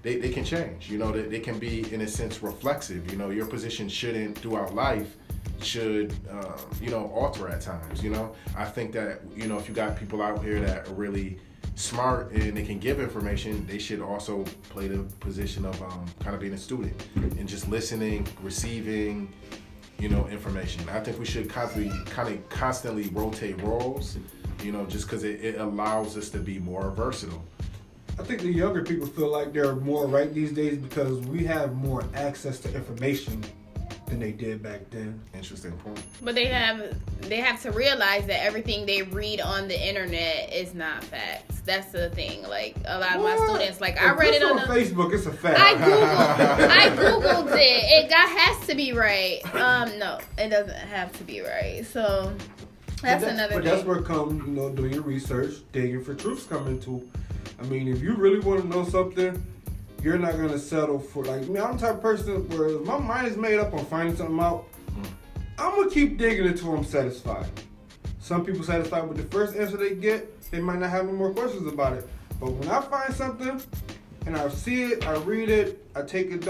they, they can change, you know, they, they can be in a sense reflexive. You know, your position shouldn't throughout life should um, you know alter at times you know i think that you know if you got people out here that are really smart and they can give information they should also play the position of um, kind of being a student and just listening receiving you know information i think we should constantly kind of constantly rotate roles you know just because it, it allows us to be more versatile I think the younger people feel like they're more right these days because we have more access to information than they did back then. interesting point But they have they have to realize that everything they read on the internet is not facts. That's the thing. Like a lot of my students, like If I read it on on the Facebook. It's a fact. I googled I googled it. It got has to be right. Um, no, it doesn't have to be right. So that's but another But thing. that's where come you know doing your research, digging for truths come into. I mean, if you really want to know something, you're not gonna settle for like me. I'm the type of person where my mind is made up on finding something out. Mm. I'm gonna keep digging until I'm satisfied. Some people satisfied with the first answer they get, they might not have any more questions about it. But when I find something and I see it, I read it, I take it.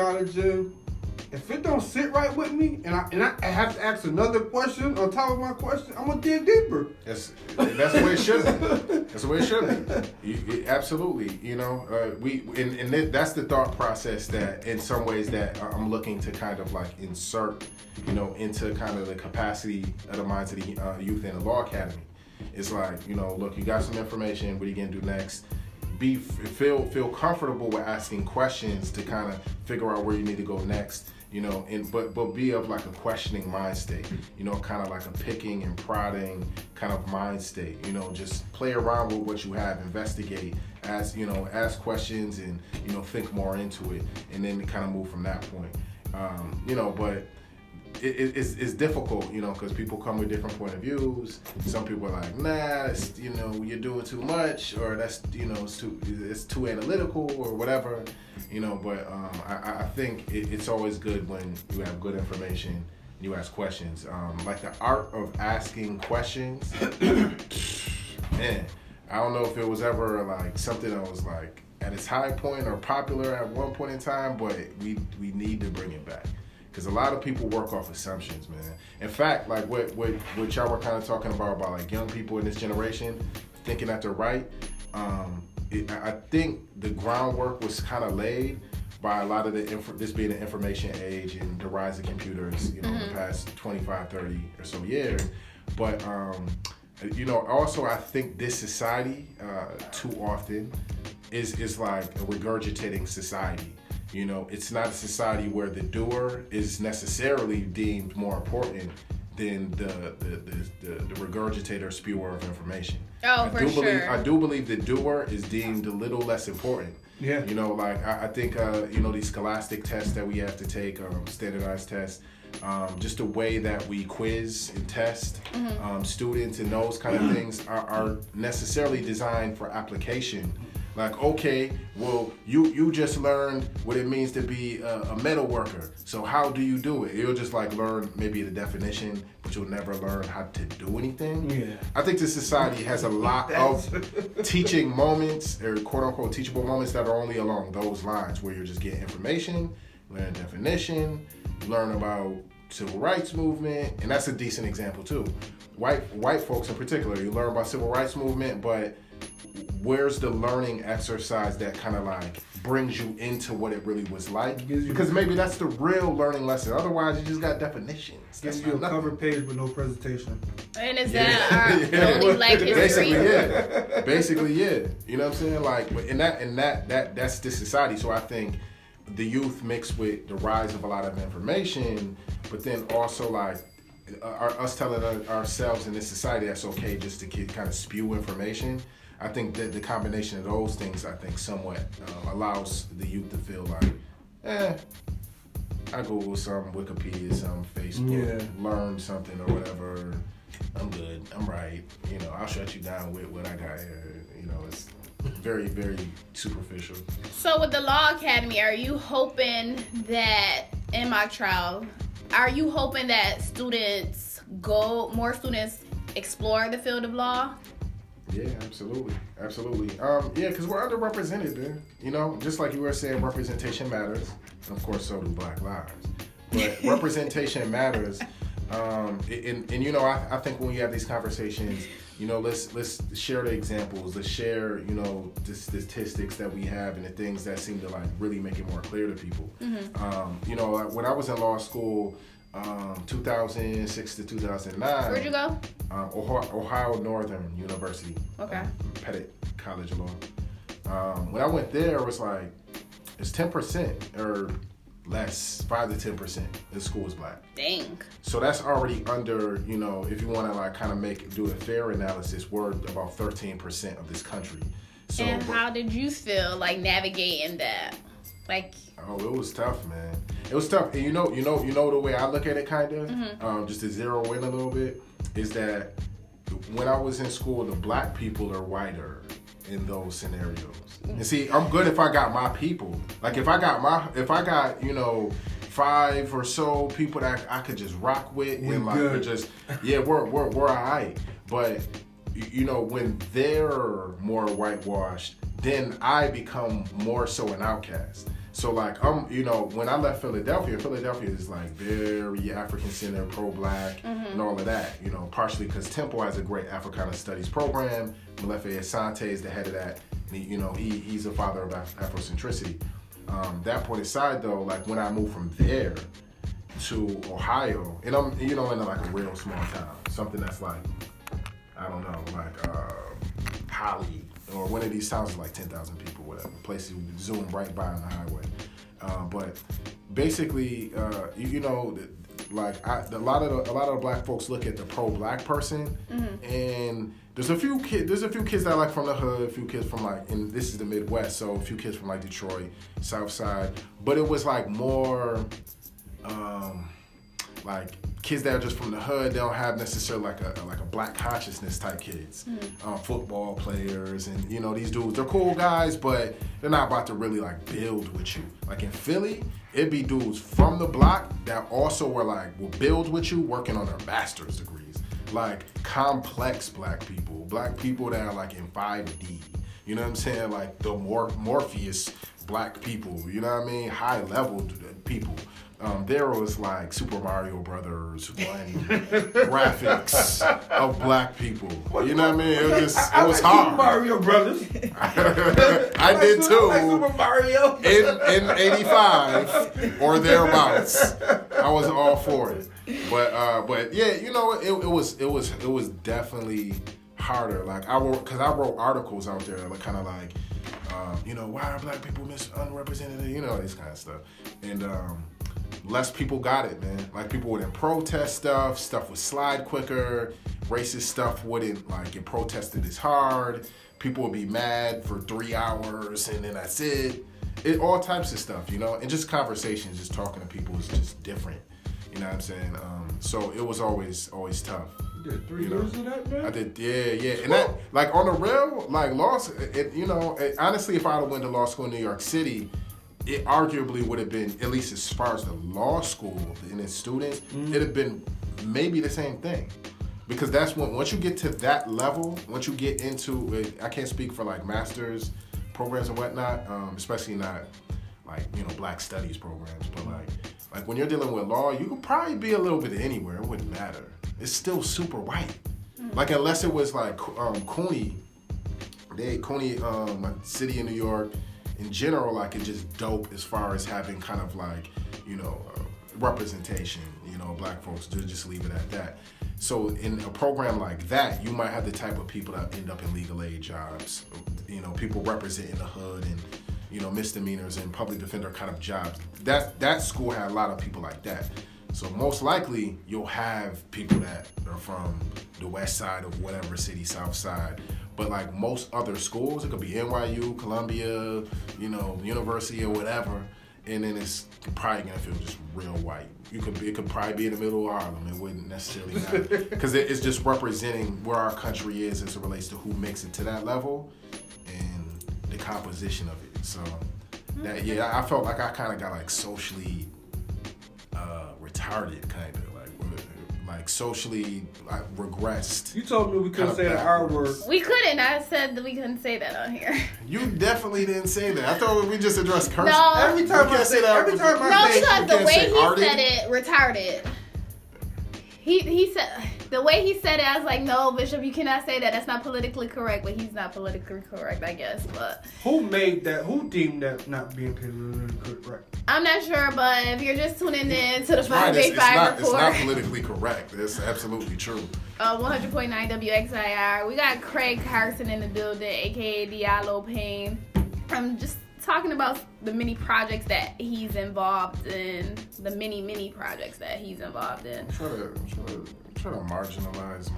If it don't sit right with me, and I and I have to ask another question on top of my question, I'm gonna dig deeper. That's that's the way it should be. That's the way it should be. You, you- absolutely, you know, uh, we and, and that- that's the thought process that, in some ways, that I'm looking to kind of like insert, you know, into kind of the capacity of the minds of the uh, youth in the law academy. It's like, you know, look, you got some information. What are you gonna do next? Be feel feel comfortable with asking questions to kind of figure out where you need to go next. You know, and but but be of like a questioning mind state. You know, kind of like a picking and prodding kind of mind state. You know, just play around with what you have, investigate, ask you know, ask questions, and you know, think more into it, and then kind of move from that point. Um, you know, but it, it's, it's difficult, you know, because people come with different point of views. Some people are like, nah, it's, you know, you're doing too much, or that's, you know, it's too, it's too analytical, or whatever, you know. But um, I, I think it, it's always good when you have good information. And you ask questions, um, like the art of asking questions. man, I don't know if it was ever like something that was like at its high point or popular at one point in time, but we we need to bring it back because a lot of people work off assumptions, man. In fact, like what what what y'all were kind of talking about about like young people in this generation thinking that they're right. Um, it, I think the groundwork was kind of laid by a lot of the inf- this being an information age and the rise of computers, you know, mm-hmm. the past 25, 30 or so years. But um, you know, also I think this society uh, too often is is like a regurgitating society. You know, it's not a society where the doer is necessarily deemed more important than the the, the, the, the regurgitator spewer of information. Oh, I for do sure. Believe, I do believe the doer is deemed a little less important. Yeah. You know, like I, I think uh, you know these scholastic tests that we have to take, um, standardized tests. Um, just the way that we quiz and test mm-hmm. um, students and those kind of things are, are necessarily designed for application like, okay, well, you you just learned what it means to be a, a, metal worker. So how do you do it? You'll just like learn maybe the definition, but you'll never learn how to do anything. Yeah. I think this society has a lot of teaching moments or quote unquote teachable moments that are only along those lines where you're just getting information, learn a definition, learn about civil rights movement, and that's a decent example too. White white folks in particular, you learn about civil rights movement, but where's the learning exercise that kind of like brings you into what it really was like? Because maybe that's the real learning lesson. Otherwise, you just got definitions. Gives you a nothing. cover page with no presentation. And is yeah. that our yeah. only black history? Basically, yeah. Basically, yeah. You know what I'm saying? Like, in that, in that, that, that's the society. So I think the youth mixed with the rise of a lot of information, but then also like uh, us telling ourselves in this society that's okay just to kind of spew information I think that the combination of those things, I think, somewhat um, allows the youth to feel like, eh, I Google some Wikipedia, some Facebook, yeah. learn something or whatever. I'm good. I'm right. You know, I'll shut you down with what I got here. You know, it's very, very superficial. So, with the Law Academy, are you hoping that in my trial, are you hoping that students go, more students explore the field of law? Yeah, absolutely, absolutely. Um, yeah, because we're underrepresented, man. You know, just like you were saying, representation matters. Of course, so do Black Lives. But representation matters. Um, and, and you know, I, I think when you have these conversations, you know, let's let's share the examples. Let's share, you know, the statistics that we have and the things that seem to like really make it more clear to people. Mm-hmm. Um, you know, when I was in law school, um, 2006 to 2009. Where'd you go? Um, Ohio, Ohio, Northern University. Okay. Um, Pettit College of Law. Um, when I went there, it was like it's 10% or less, five to 10%. The school is black. Dang. So that's already under, you know, if you want to like kind of make do a fair analysis, we're about 13% of this country. So, and how did you feel like navigating that? Like, oh, it was tough, man. It was tough, and you know, you know, you know the way I look at it, kind of, mm-hmm. um, just to zero in a little bit, is that when I was in school, the black people are whiter in those scenarios. And see, I'm good if I got my people. Like if I got my, if I got, you know, five or so people that I could just rock with, we and like good. just, yeah, we're we're we're alright. But you know, when they're more whitewashed, then I become more so an outcast. So like I'm, you know, when I left Philadelphia, Philadelphia is like very African centered, pro black, mm-hmm. and all of that. You know, partially because Temple has a great Africana Studies program. Molefi Asante is the head of that, and he, you know, he, he's a father of Af- Afrocentricity. Um, that point aside, though, like when I moved from there to Ohio, and I'm, you know, in like a real small town, something that's like I don't know, like uh, Holly or one of these towns is like ten thousand people, whatever. Places zoom right by on the highway. Uh, but basically, uh, you, you know, like I, a lot of the, a lot of the black folks look at the pro-black person, and there's a few kid, there's a few kids that are like from the hood, a few kids from like, and this is the Midwest, so a few kids from like Detroit, South Side, but it was like more, um, like kids that are just from the hood. They don't have necessarily like a like a black consciousness type kids, uh, football players, and you know these dudes. They're cool guys, but they're not about to really like build with you. Like in Philly, it'd be dudes from the block that also were like will build with you, working on their master's degrees. Like complex black people, black people that are like in 5D. You know what I'm saying? Like the more Morpheus black people. You know what I mean? High level people. Um, there was like Super Mario Brothers one graphics of black people. You know what I mean? It was just, it was like Super hard. Mario Brothers. I did I like too. Super Mario. In in '85 or thereabouts, I was all for it. But uh, but yeah, you know, it, it was it was it was definitely harder. Like I wrote because I wrote articles out there, like kind of like, um, you know, why are black people mis unrepresented? You know, this kind of stuff, and um, less people got it, man. Like people wouldn't protest stuff, stuff would slide quicker, racist stuff wouldn't like get protested as hard. People would be mad for three hours and then that's it. It all types of stuff, you know, and just conversations, just talking to people is just different. You know what I'm saying? Um, so it was always always tough. You did three You know, years of that, man. I did, yeah, yeah, and that like on the real, like law, it, you know, it, honestly, if I would have went to law school in New York City, it arguably would have been at least as far as the law school and its students, it'd have been maybe the same thing, because that's when once you get to that level, once you get into I can't speak for like masters programs and whatnot, um, especially not like you know black studies programs, but like like when you're dealing with law, you could probably be a little bit anywhere. It wouldn't matter. It's still super white. Like unless it was like um, CUNY, they CUNY, um, a city in New York, in general, like it's just dope as far as having kind of like you know uh, representation. You know, black folks. Just leave it at that. So in a program like that, you might have the type of people that end up in legal aid jobs. You know, people representing the hood and you know misdemeanors and public defender kind of jobs. That that school had a lot of people like that. So most likely you'll have people that are from the west side of whatever city, south side. But like most other schools, it could be NYU, Columbia, you know, university or whatever, and then it's probably gonna feel just real white. You could be, it could probably be in the middle of Harlem. It wouldn't necessarily matter because it, it's just representing where our country is as it relates to who makes it to that level and the composition of it. So that yeah, I felt like I kind of got like socially uh, retarded, kind of like like socially like regressed. You told me we couldn't Kinda say the R word. We couldn't. I said that we couldn't say that on here. You definitely didn't say that. I thought we just addressed cursing. No. Every time You I can't say say that. every time I No, say, because the way he arted. said it, retarded. He he said the way he said it, I was like, no, Bishop, you cannot say that. That's not politically correct. But he's not politically correct, I guess. But who made that? Who deemed that not being politically correct? I'm not sure. But if you're just tuning in to the Right, Five it's, Day it's not, it's not politically correct. It's absolutely true. uh, 100.9 WXIR, we got Craig Carson in the building, aka Diallo Payne. I'm just talking about the many projects that he's involved in, the many many projects that he's involved in. I'm trying to, I'm trying to, I'm trying to marginalize my.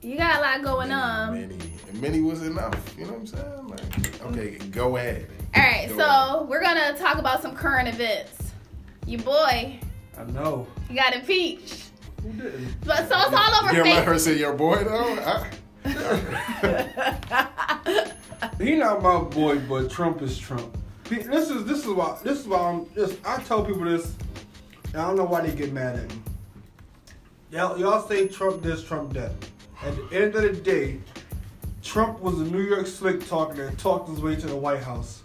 You got a lot going many, on. Many, and many was enough. You know what I'm saying? Like, okay, go ahead. All right, Go so we're gonna talk about some current events. Your boy, I know. You got impeached. Who didn't? But so it's all over You gonna let her Facebook. say your boy though? I, He not my boy, but Trump is Trump. This is this is why this is why I'm just I tell people this. And I don't know why they get mad at me. Y'all, y'all say Trump this, Trump that. At the end of the day, Trump was a New York slick talker that talked his way to the White House.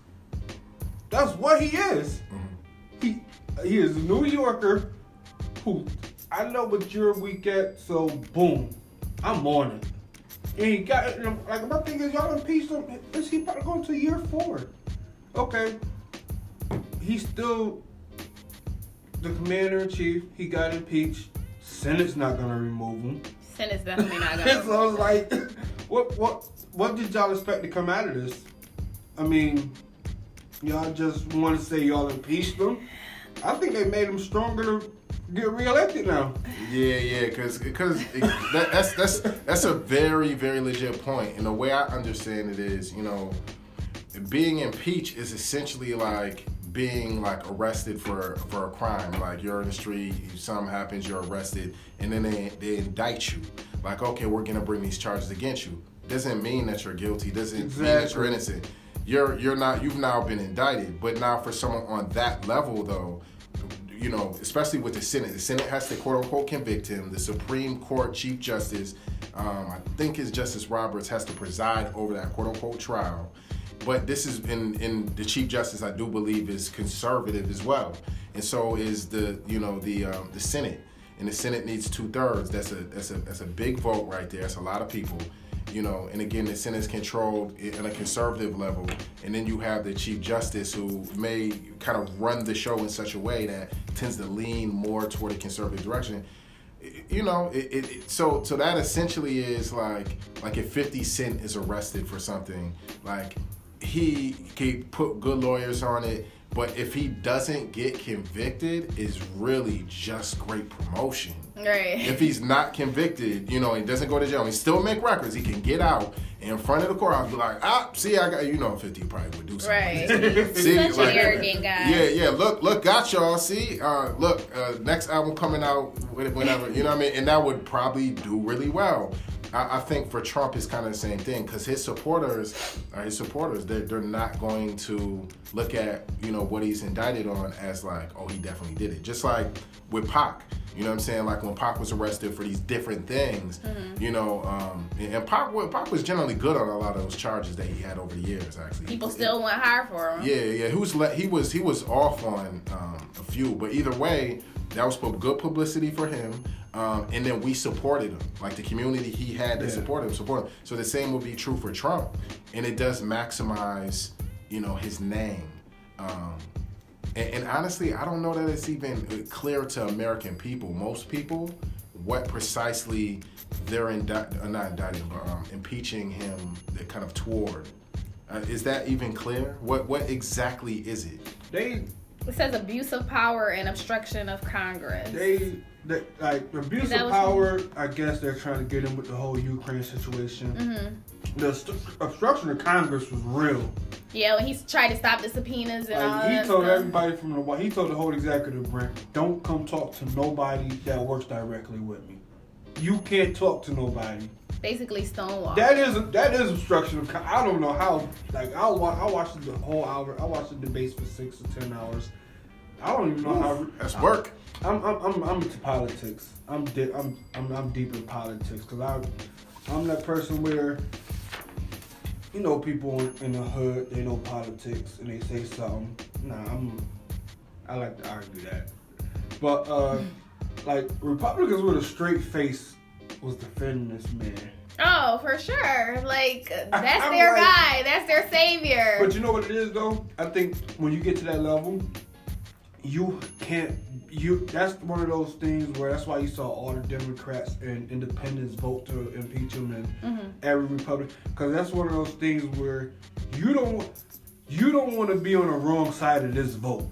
That's what he is. Mm-hmm. He he is a New Yorker who I know what you're weak at, so boom, I'm on it. And he got like my thing is y'all impeached him. Is he about to go into year four? Okay, he's still the commander in chief. He got impeached. Senate's not gonna remove him. Senate's definitely not gonna. I was like, what what what did y'all expect to come out of this? I mean, y'all just want to say y'all impeached them. I think they made them stronger to get reelected now. Yeah, yeah, because because that, that's that's that's a very very legit point. And the way I understand it is, you know, being impeached is essentially like being like arrested for for a crime. Like you're in the street, something happens, you're arrested, and then they they indict you. Like okay, we're gonna bring these charges against you. Doesn't mean that you're guilty. Doesn't mean that you're innocent. You're you're not. You've now been indicted. But now for someone on that level though. You know, especially with the Senate, the Senate has to quote unquote convict him. The Supreme Court Chief Justice, um, I think is Justice Roberts, has to preside over that quote unquote trial. But this is in in the Chief Justice, I do believe, is conservative as well, and so is the you know the um, the Senate, and the Senate needs two thirds. That's a that's a that's a big vote right there. That's a lot of people, you know. And again, the Senate is controlled at a conservative level, and then you have the Chief Justice who may kind of run the show in such a way that tends to lean more toward a conservative direction you know it, it, it- so so that essentially is like like if 50 cent is arrested for something like he can put good lawyers on it but if he doesn't get convicted is really just great promotion Right. if he's not convicted, you know, he doesn't go to jail, he still make records, he can get out in front of the courthouse, be like, ah, see, I got, you know, 50 probably would do something. Right. See, Such like- an arrogant guy. Yeah, yeah. Look, look, got y'all. See, uh, look, uh, next album coming out, wh- whenever you know what I mean, and that would probably do really well. I, I think for Trump, it's kind of the same thing because his supporters, uh, his supporters, they're, they're not going to look at you know what he's indicted on as like, oh, he definitely did it. Just like with Pac. You know what I'm saying? Like when Pac was arrested for these different things, Mm-hmm. you know, um, and and Pac, Pac was generally good on a lot of those charges that he had over the years. Actually, People still went higher for him. yeah, yeah. He was le- he was he was off on um, a few, but either way, that was good publicity for him. Um, and then we supported him, like the community he had that Yeah. supported him, support him. So the same would be true for Trump, and it does maximize, you know, his name. Um, and, and honestly, I don't know that it's even clear to American people, most people, what precisely they're indi- uh, not indicting, but um, impeaching him kind of toward. Uh, is that even clear? What what exactly is it? They It says abuse of power and obstruction of Congress. they, they like abuse of what you- power. I guess they're trying to get him with the whole Ukraine situation. Mm-hmm. The st- obstruction of Congress was real. yeah, when he's trying to stop the subpoenas and all Like, he that told stuff. everybody from the White. He told the whole executive branch, "Don't come talk to nobody that works directly with me. You can't talk to nobody." Basically Stonewall. That is that is obstruction of. I don't know how. Like I wa- I watched the whole hour. I watched the debates for six or ten hours. I don't even know how. That's work. I'm I'm I'm, I'm into politics. I'm di- I'm, I'm I'm deep in politics because I I'm that person where you know people in the hood they know politics and they say something. Nah, I'm I like to argue that, but uh like Republicans with a straight face was defending this man. oh, for sure. Like that's I'm their like- guy. That's their savior. But you know what it is though? I think when you get to that level, you can't you that's one of those things where that's why you saw all the Democrats and independents vote to impeach him and Mhm. every Republican because that's one of those things where you don't you don't want to be on the wrong side of this vote.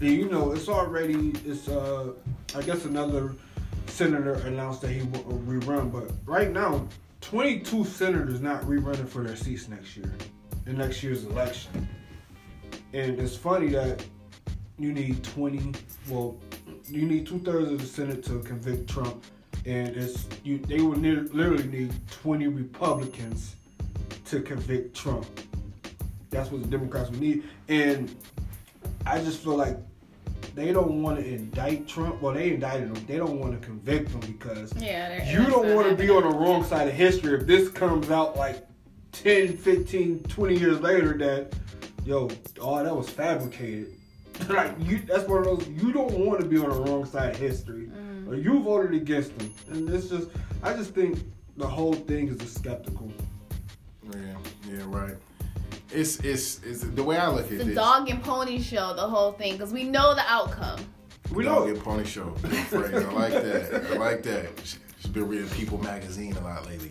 And you know it's already it's uh I guess another senator announced that he will rerun, but right now 22 senators not rerunning for their seats next year in next year's election. And it's funny that you need 20, well, you need two thirds of the Senate to convict Trump, and it's you. They would near, literally need 20 Republicans to convict Trump. That's what the Democrats would need, and I just feel like they don't want to indict Trump. Well, they indicted him. They don't want to convict him because yeah, you don't want to be on the wrong side of history if this comes out like 10, 15, 20 years later that, yo, oh, that was fabricated. like, you, that's one of those, you don't want to be on the wrong side of history. Mm. Or you voted against them. And it's just, I just think the whole thing is a skeptical. Yeah, yeah, right. It's it's it's the way I look at it. The dog and pony show, the whole thing, because we know the outcome. We Dog know. and Pony Show. I like that. I like that. She's been reading People magazine a lot lately.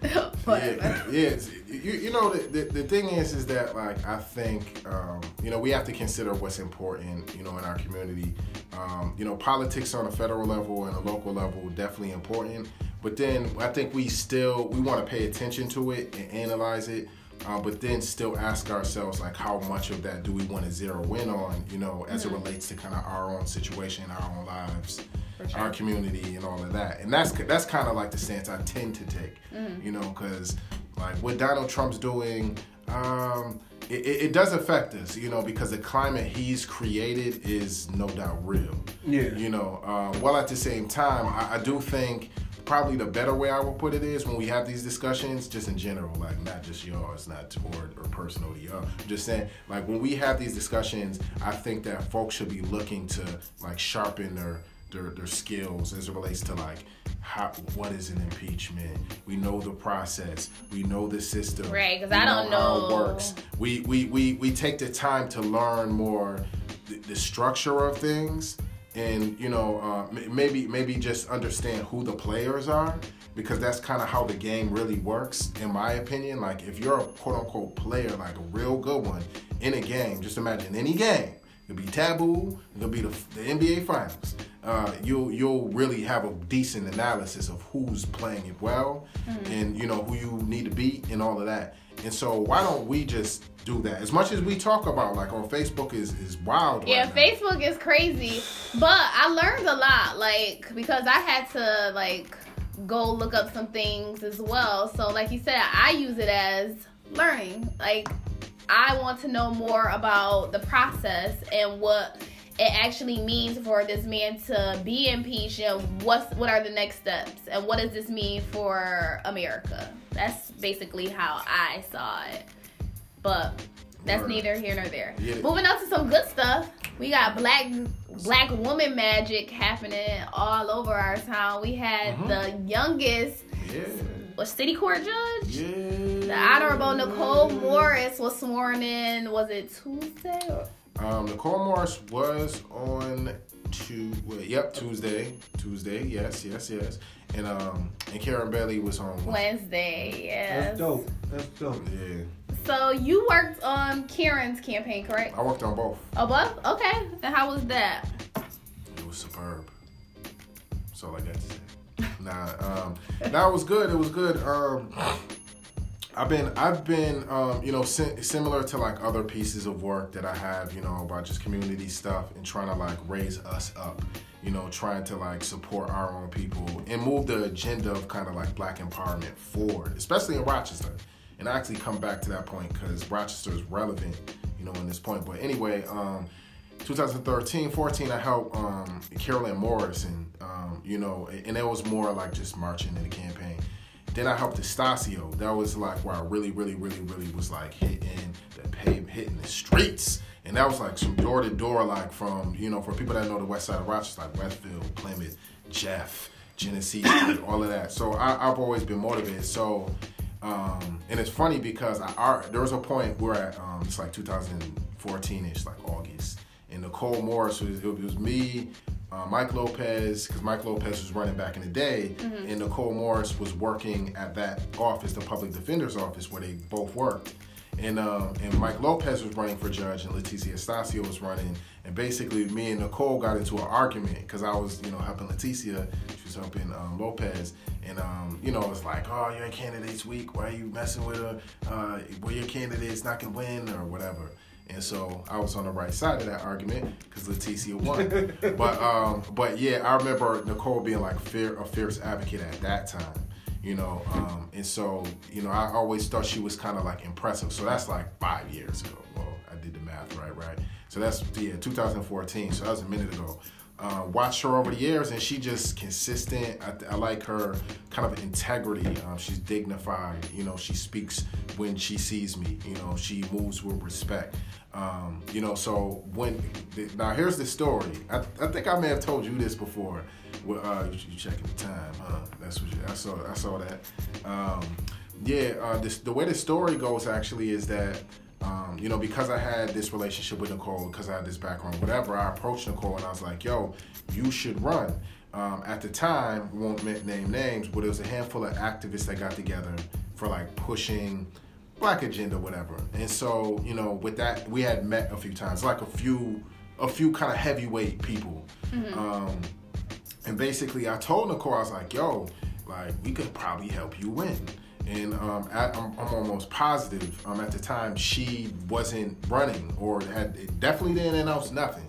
yeah, yeah. You, you know the, the, the thing is is that like I think um, you know we have to consider what's important you know in our community. Um, you know politics on a federal level and a local level definitely important, but then I think we still we want to pay attention to it and analyze it. Uh, but then still ask ourselves like how much of that do we want to zero in on you know as Mm-hmm. it relates to kind of our own situation our own lives sure. our community and all of that and that's that's kind of like the stance i tend to take Mm-hmm. you know because like what donald trump's doing um it, it it does affect us you know because the climate he's created is no doubt real Yeah. you know uh, while at the same time I, I do think probably the better way i will put it is when we have these discussions just in general like not just yours not toward or personal to y'all I'm just saying like when we have these discussions i think that folks should be looking to like sharpen their their, their skills as it relates to like how what is an impeachment? We know the process. We know the system. Right, because I don't know how it works. We we we, we take the time to learn more the, the structure of things and you know uh, maybe maybe just understand who the players are because that's kind of how the game really works in my opinion. Like if you're a quote-unquote player like a real good one in a game just imagine any game. It could be taboo. It could be the, the nba finals uh, you'll you'll really have a decent analysis of who's playing it well and you know who you need to beat and all of that and so why don't we just do that as much as we talk about like on facebook is is wild Yeah, right. Facebook is crazy, but I learned a lot, like because I had to like go look up some things as well. So, like you said, I use it as learning. Like I want to know more about the process and what it actually means for this man to be impeached and what's what are the next steps and what does this mean for America. That's basically how I saw it. But that's Word. neither here nor there. Yeah. Moving on to some good stuff. We got black black woman magic happening all over our town. We had Mhm. the youngest yeah a city court judge. yeah The Honorable Nicole Morris was sworn in. Was it Tuesday? Or? Um, Nicole Morris was on to well, yep Tuesday, Tuesday, yes, yes, yes, and um, and Karen Bailey was on Wednesday, yes. That's dope. That's dope. Yeah, So you worked on Karen's campaign, correct? I worked on both. Oh, both? Okay. And how was that? It was superb. That's all I got to say. Nah, um, nah, it was good. It was good. Um, I've been, I've been, um, you know, si- similar to like other pieces of work that I have, you know, about just community stuff and trying to like raise us up, you know, trying to like support our own people and move the agenda of kind of like black empowerment forward, especially in Rochester. And I actually come back to that point because Rochester is relevant, you know, in this point. But anyway, um, 2013, 14, I helped um, Carolyn Morris, and um, you know, and it was more like just marching in the campaign. Then I helped Astacio. That was like where I really, really, really, really was like hitting the pavement, hitting the streets, and that was like some door to door, like from you know, for people that know the West Side of Rochester, like Westfield, Plymouth, Jeff, Genesee, all of that. So I, I've always been motivated. So. Um, and it's funny because I, there was a point where um, it's like 2014ish, like August, and Nicole Morris was it was me, uh, Mike Lopez, because Mike Lopez was running back in the day, and Nicole Morris was working at that office, the public defender's office, where they both worked. And um, and Mike Lopez was running for judge, and Leticia Astacio was running. And basically, me and Nicole got into an argument because I was, you know, helping Leticia, she was helping um, Lopez, and um, you know, it was like, oh, you're in candidates week. Why are you messing with her? Uh, well, your candidate's not gonna win or whatever. And so I was on the right side of that argument because Leticia won. but um, but yeah, I remember Nicole being like fear, a fierce advocate at that time you know um, and so you know i always thought she was kind of like impressive. So that's like five years ago. Well i did the math right right? So that's yeah 2014 so that was a minute ago uh, watched her over the years and she just consistent I, I like her kind of integrity um, she's dignified you know she speaks when she sees me you know she moves with respect um, you know so when now here's the story I, I think i may have told you this before well, uh, you, you checking the time, huh? That's what you, I saw. I saw that. Um, yeah, uh, this, the way the story goes actually is that um, you know because I had this relationship with Nicole, because I had this background, whatever. I approached Nicole and I was like, "Yo, you should run." um, at the time, we won't name names, but it was a handful of activists that got together for like pushing black agenda, whatever. And so, you know, with that, we had met a few times, like a few, a few kind of heavyweight people. Um, and basically, I told Nicole, I was like, yo, like, we could probably help you win. And um, at, I'm, I'm almost positive um, at the time she wasn't running or had definitely didn't announce nothing.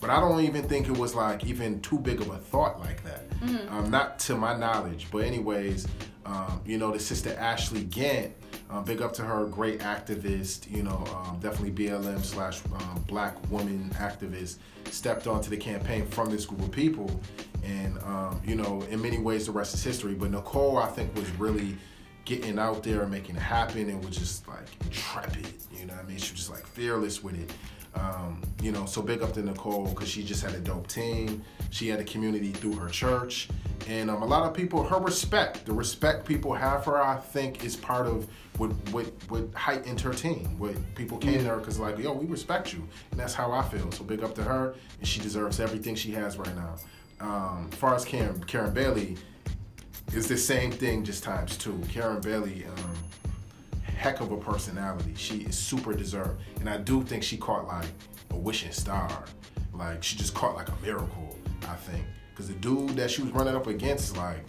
But I don't even think it was like even too big of a thought like that. Um, not to my knowledge. But, anyways, um, you know, the sister Ashley Gantt, um, big up to her, great activist, you know, um, definitely BLM slash um, black woman activist, stepped onto the campaign from this group of people. And, um, you know, in many ways, the rest is history. But Nicole, I think, was really getting out there and making it happen and was just like intrepid, you know I mean? She was just like fearless with it. Um, you know, so big up to Nicole because she just had a dope team. She had a community through her church. And um, a lot of people, her respect, the respect people have for her, I think is part of what what what heightened her team. What people came to her because like, yo, we respect you, and that's how I feel. So big up to her, and she deserves everything she has right now. Um, as far as Karen, Karen Bailey, it's the same thing, just times two. Karen Bailey, um, heck of a personality. She is super deserved, and I do think she caught like a wishing star. Like she just caught like a miracle. I think because the dude that she was running up against is like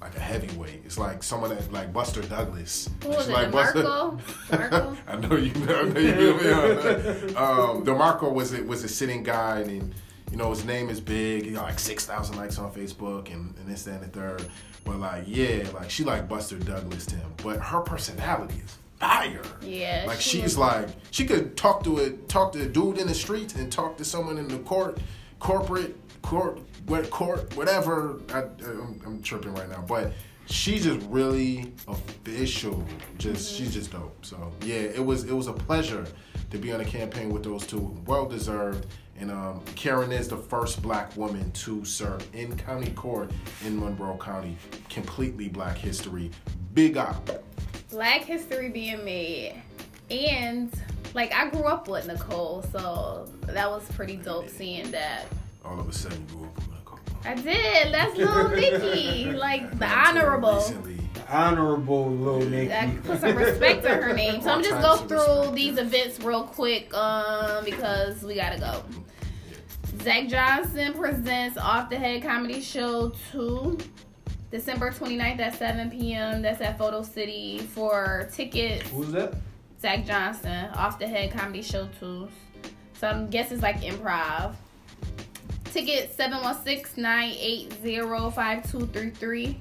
like a heavyweight. It's like someone that like Buster Douglas. Who was it? like Buster- Marco? Marco? I know you know. I know you feel me. Um, DeMarco was a, was a sitting guy, and you know his name is big. He got like six thousand likes on Facebook, and, and this, that, and the third. But like, yeah, like she like Buster Douglas to him, but her personality is fire. Yeah. Like she she's like she could talk to a talk to a dude in the streets and talk to someone in the court, corporate court, what court, whatever. I, I'm, I'm tripping right now, but she's just really official. Just Mm-hmm. she's just dope. So yeah, it was it was a pleasure to be on a campaign with those two. Well deserved. And um, Karen is the first black woman to serve in county court in Monroe County. Completely black history. Big up. Black history being made. And like I grew up with Nicole, so that was pretty dope seeing that. All of a sudden, you grew up with Nicole. I did. That's little Nikki. Like the honorable. Recently. Honorable little Nikki. That put some respect on her name. So I'm just All go through these events real quick, um, because we gotta go. Zach Johnson presents Off the Head Comedy Show 2, December 29th at 7 p.m. That's at Photo City. For tickets, Who's that? Zach Johnson, Off the Head Comedy Show 2. So I guess it's like improv. Ticket 716-980-5233.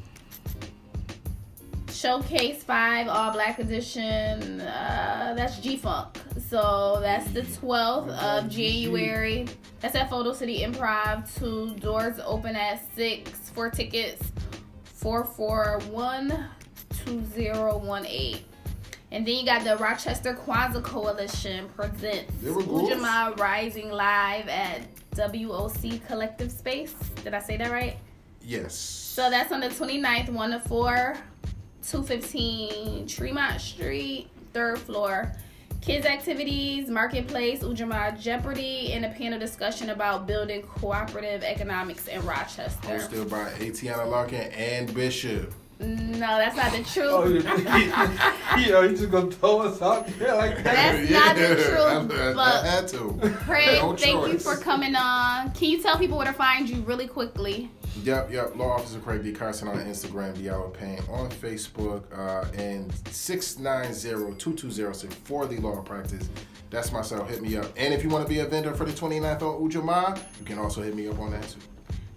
Showcase 5 All Black Edition. Uh, that's G Funk. So that's the 12th of January. That's at Photo City Improv. Two doors open at 6. For tickets 441 2018. And then you got the Rochester Kwanzaa Coalition presents. Ujamaa Rising Live at WOC Collective Space. Did I say that right? Yes. So that's on the 29th, 1 to 4, 215 Tremont Street, third floor. Kids activities, marketplace, Ujamaa Jeopardy, and a panel discussion about building cooperative economics in Rochester. Hosted by Atiana Larkin and Bishop. No, that's not the truth. Oh, you, you know, you just gonna throw us out there like that? That's not the truth, I, I- I but- had to. Craig, No thank you for coming on. Can you tell people where to find you really quickly? Yep, yep. Law Officer Craig D. Carson on Instagram, Diallo Payne on Facebook, uh, and 690-2206 for the law practice. That's myself. Hit me up. And if you want to be a vendor for the 29th on Ujamaa, you can also hit me up on that too.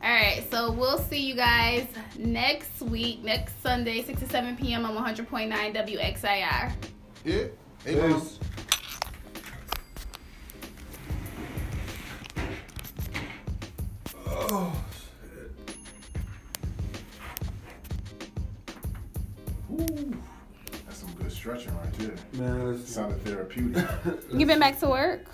All right, so we'll see you guys next week, next Sunday, 6 to 7 p.m. on 100.9 WXIR. Yeah. Hey, Mom. Oh, Ooh, that's some good stretching right there. man, it's Sounded therapeutic. You been back to work?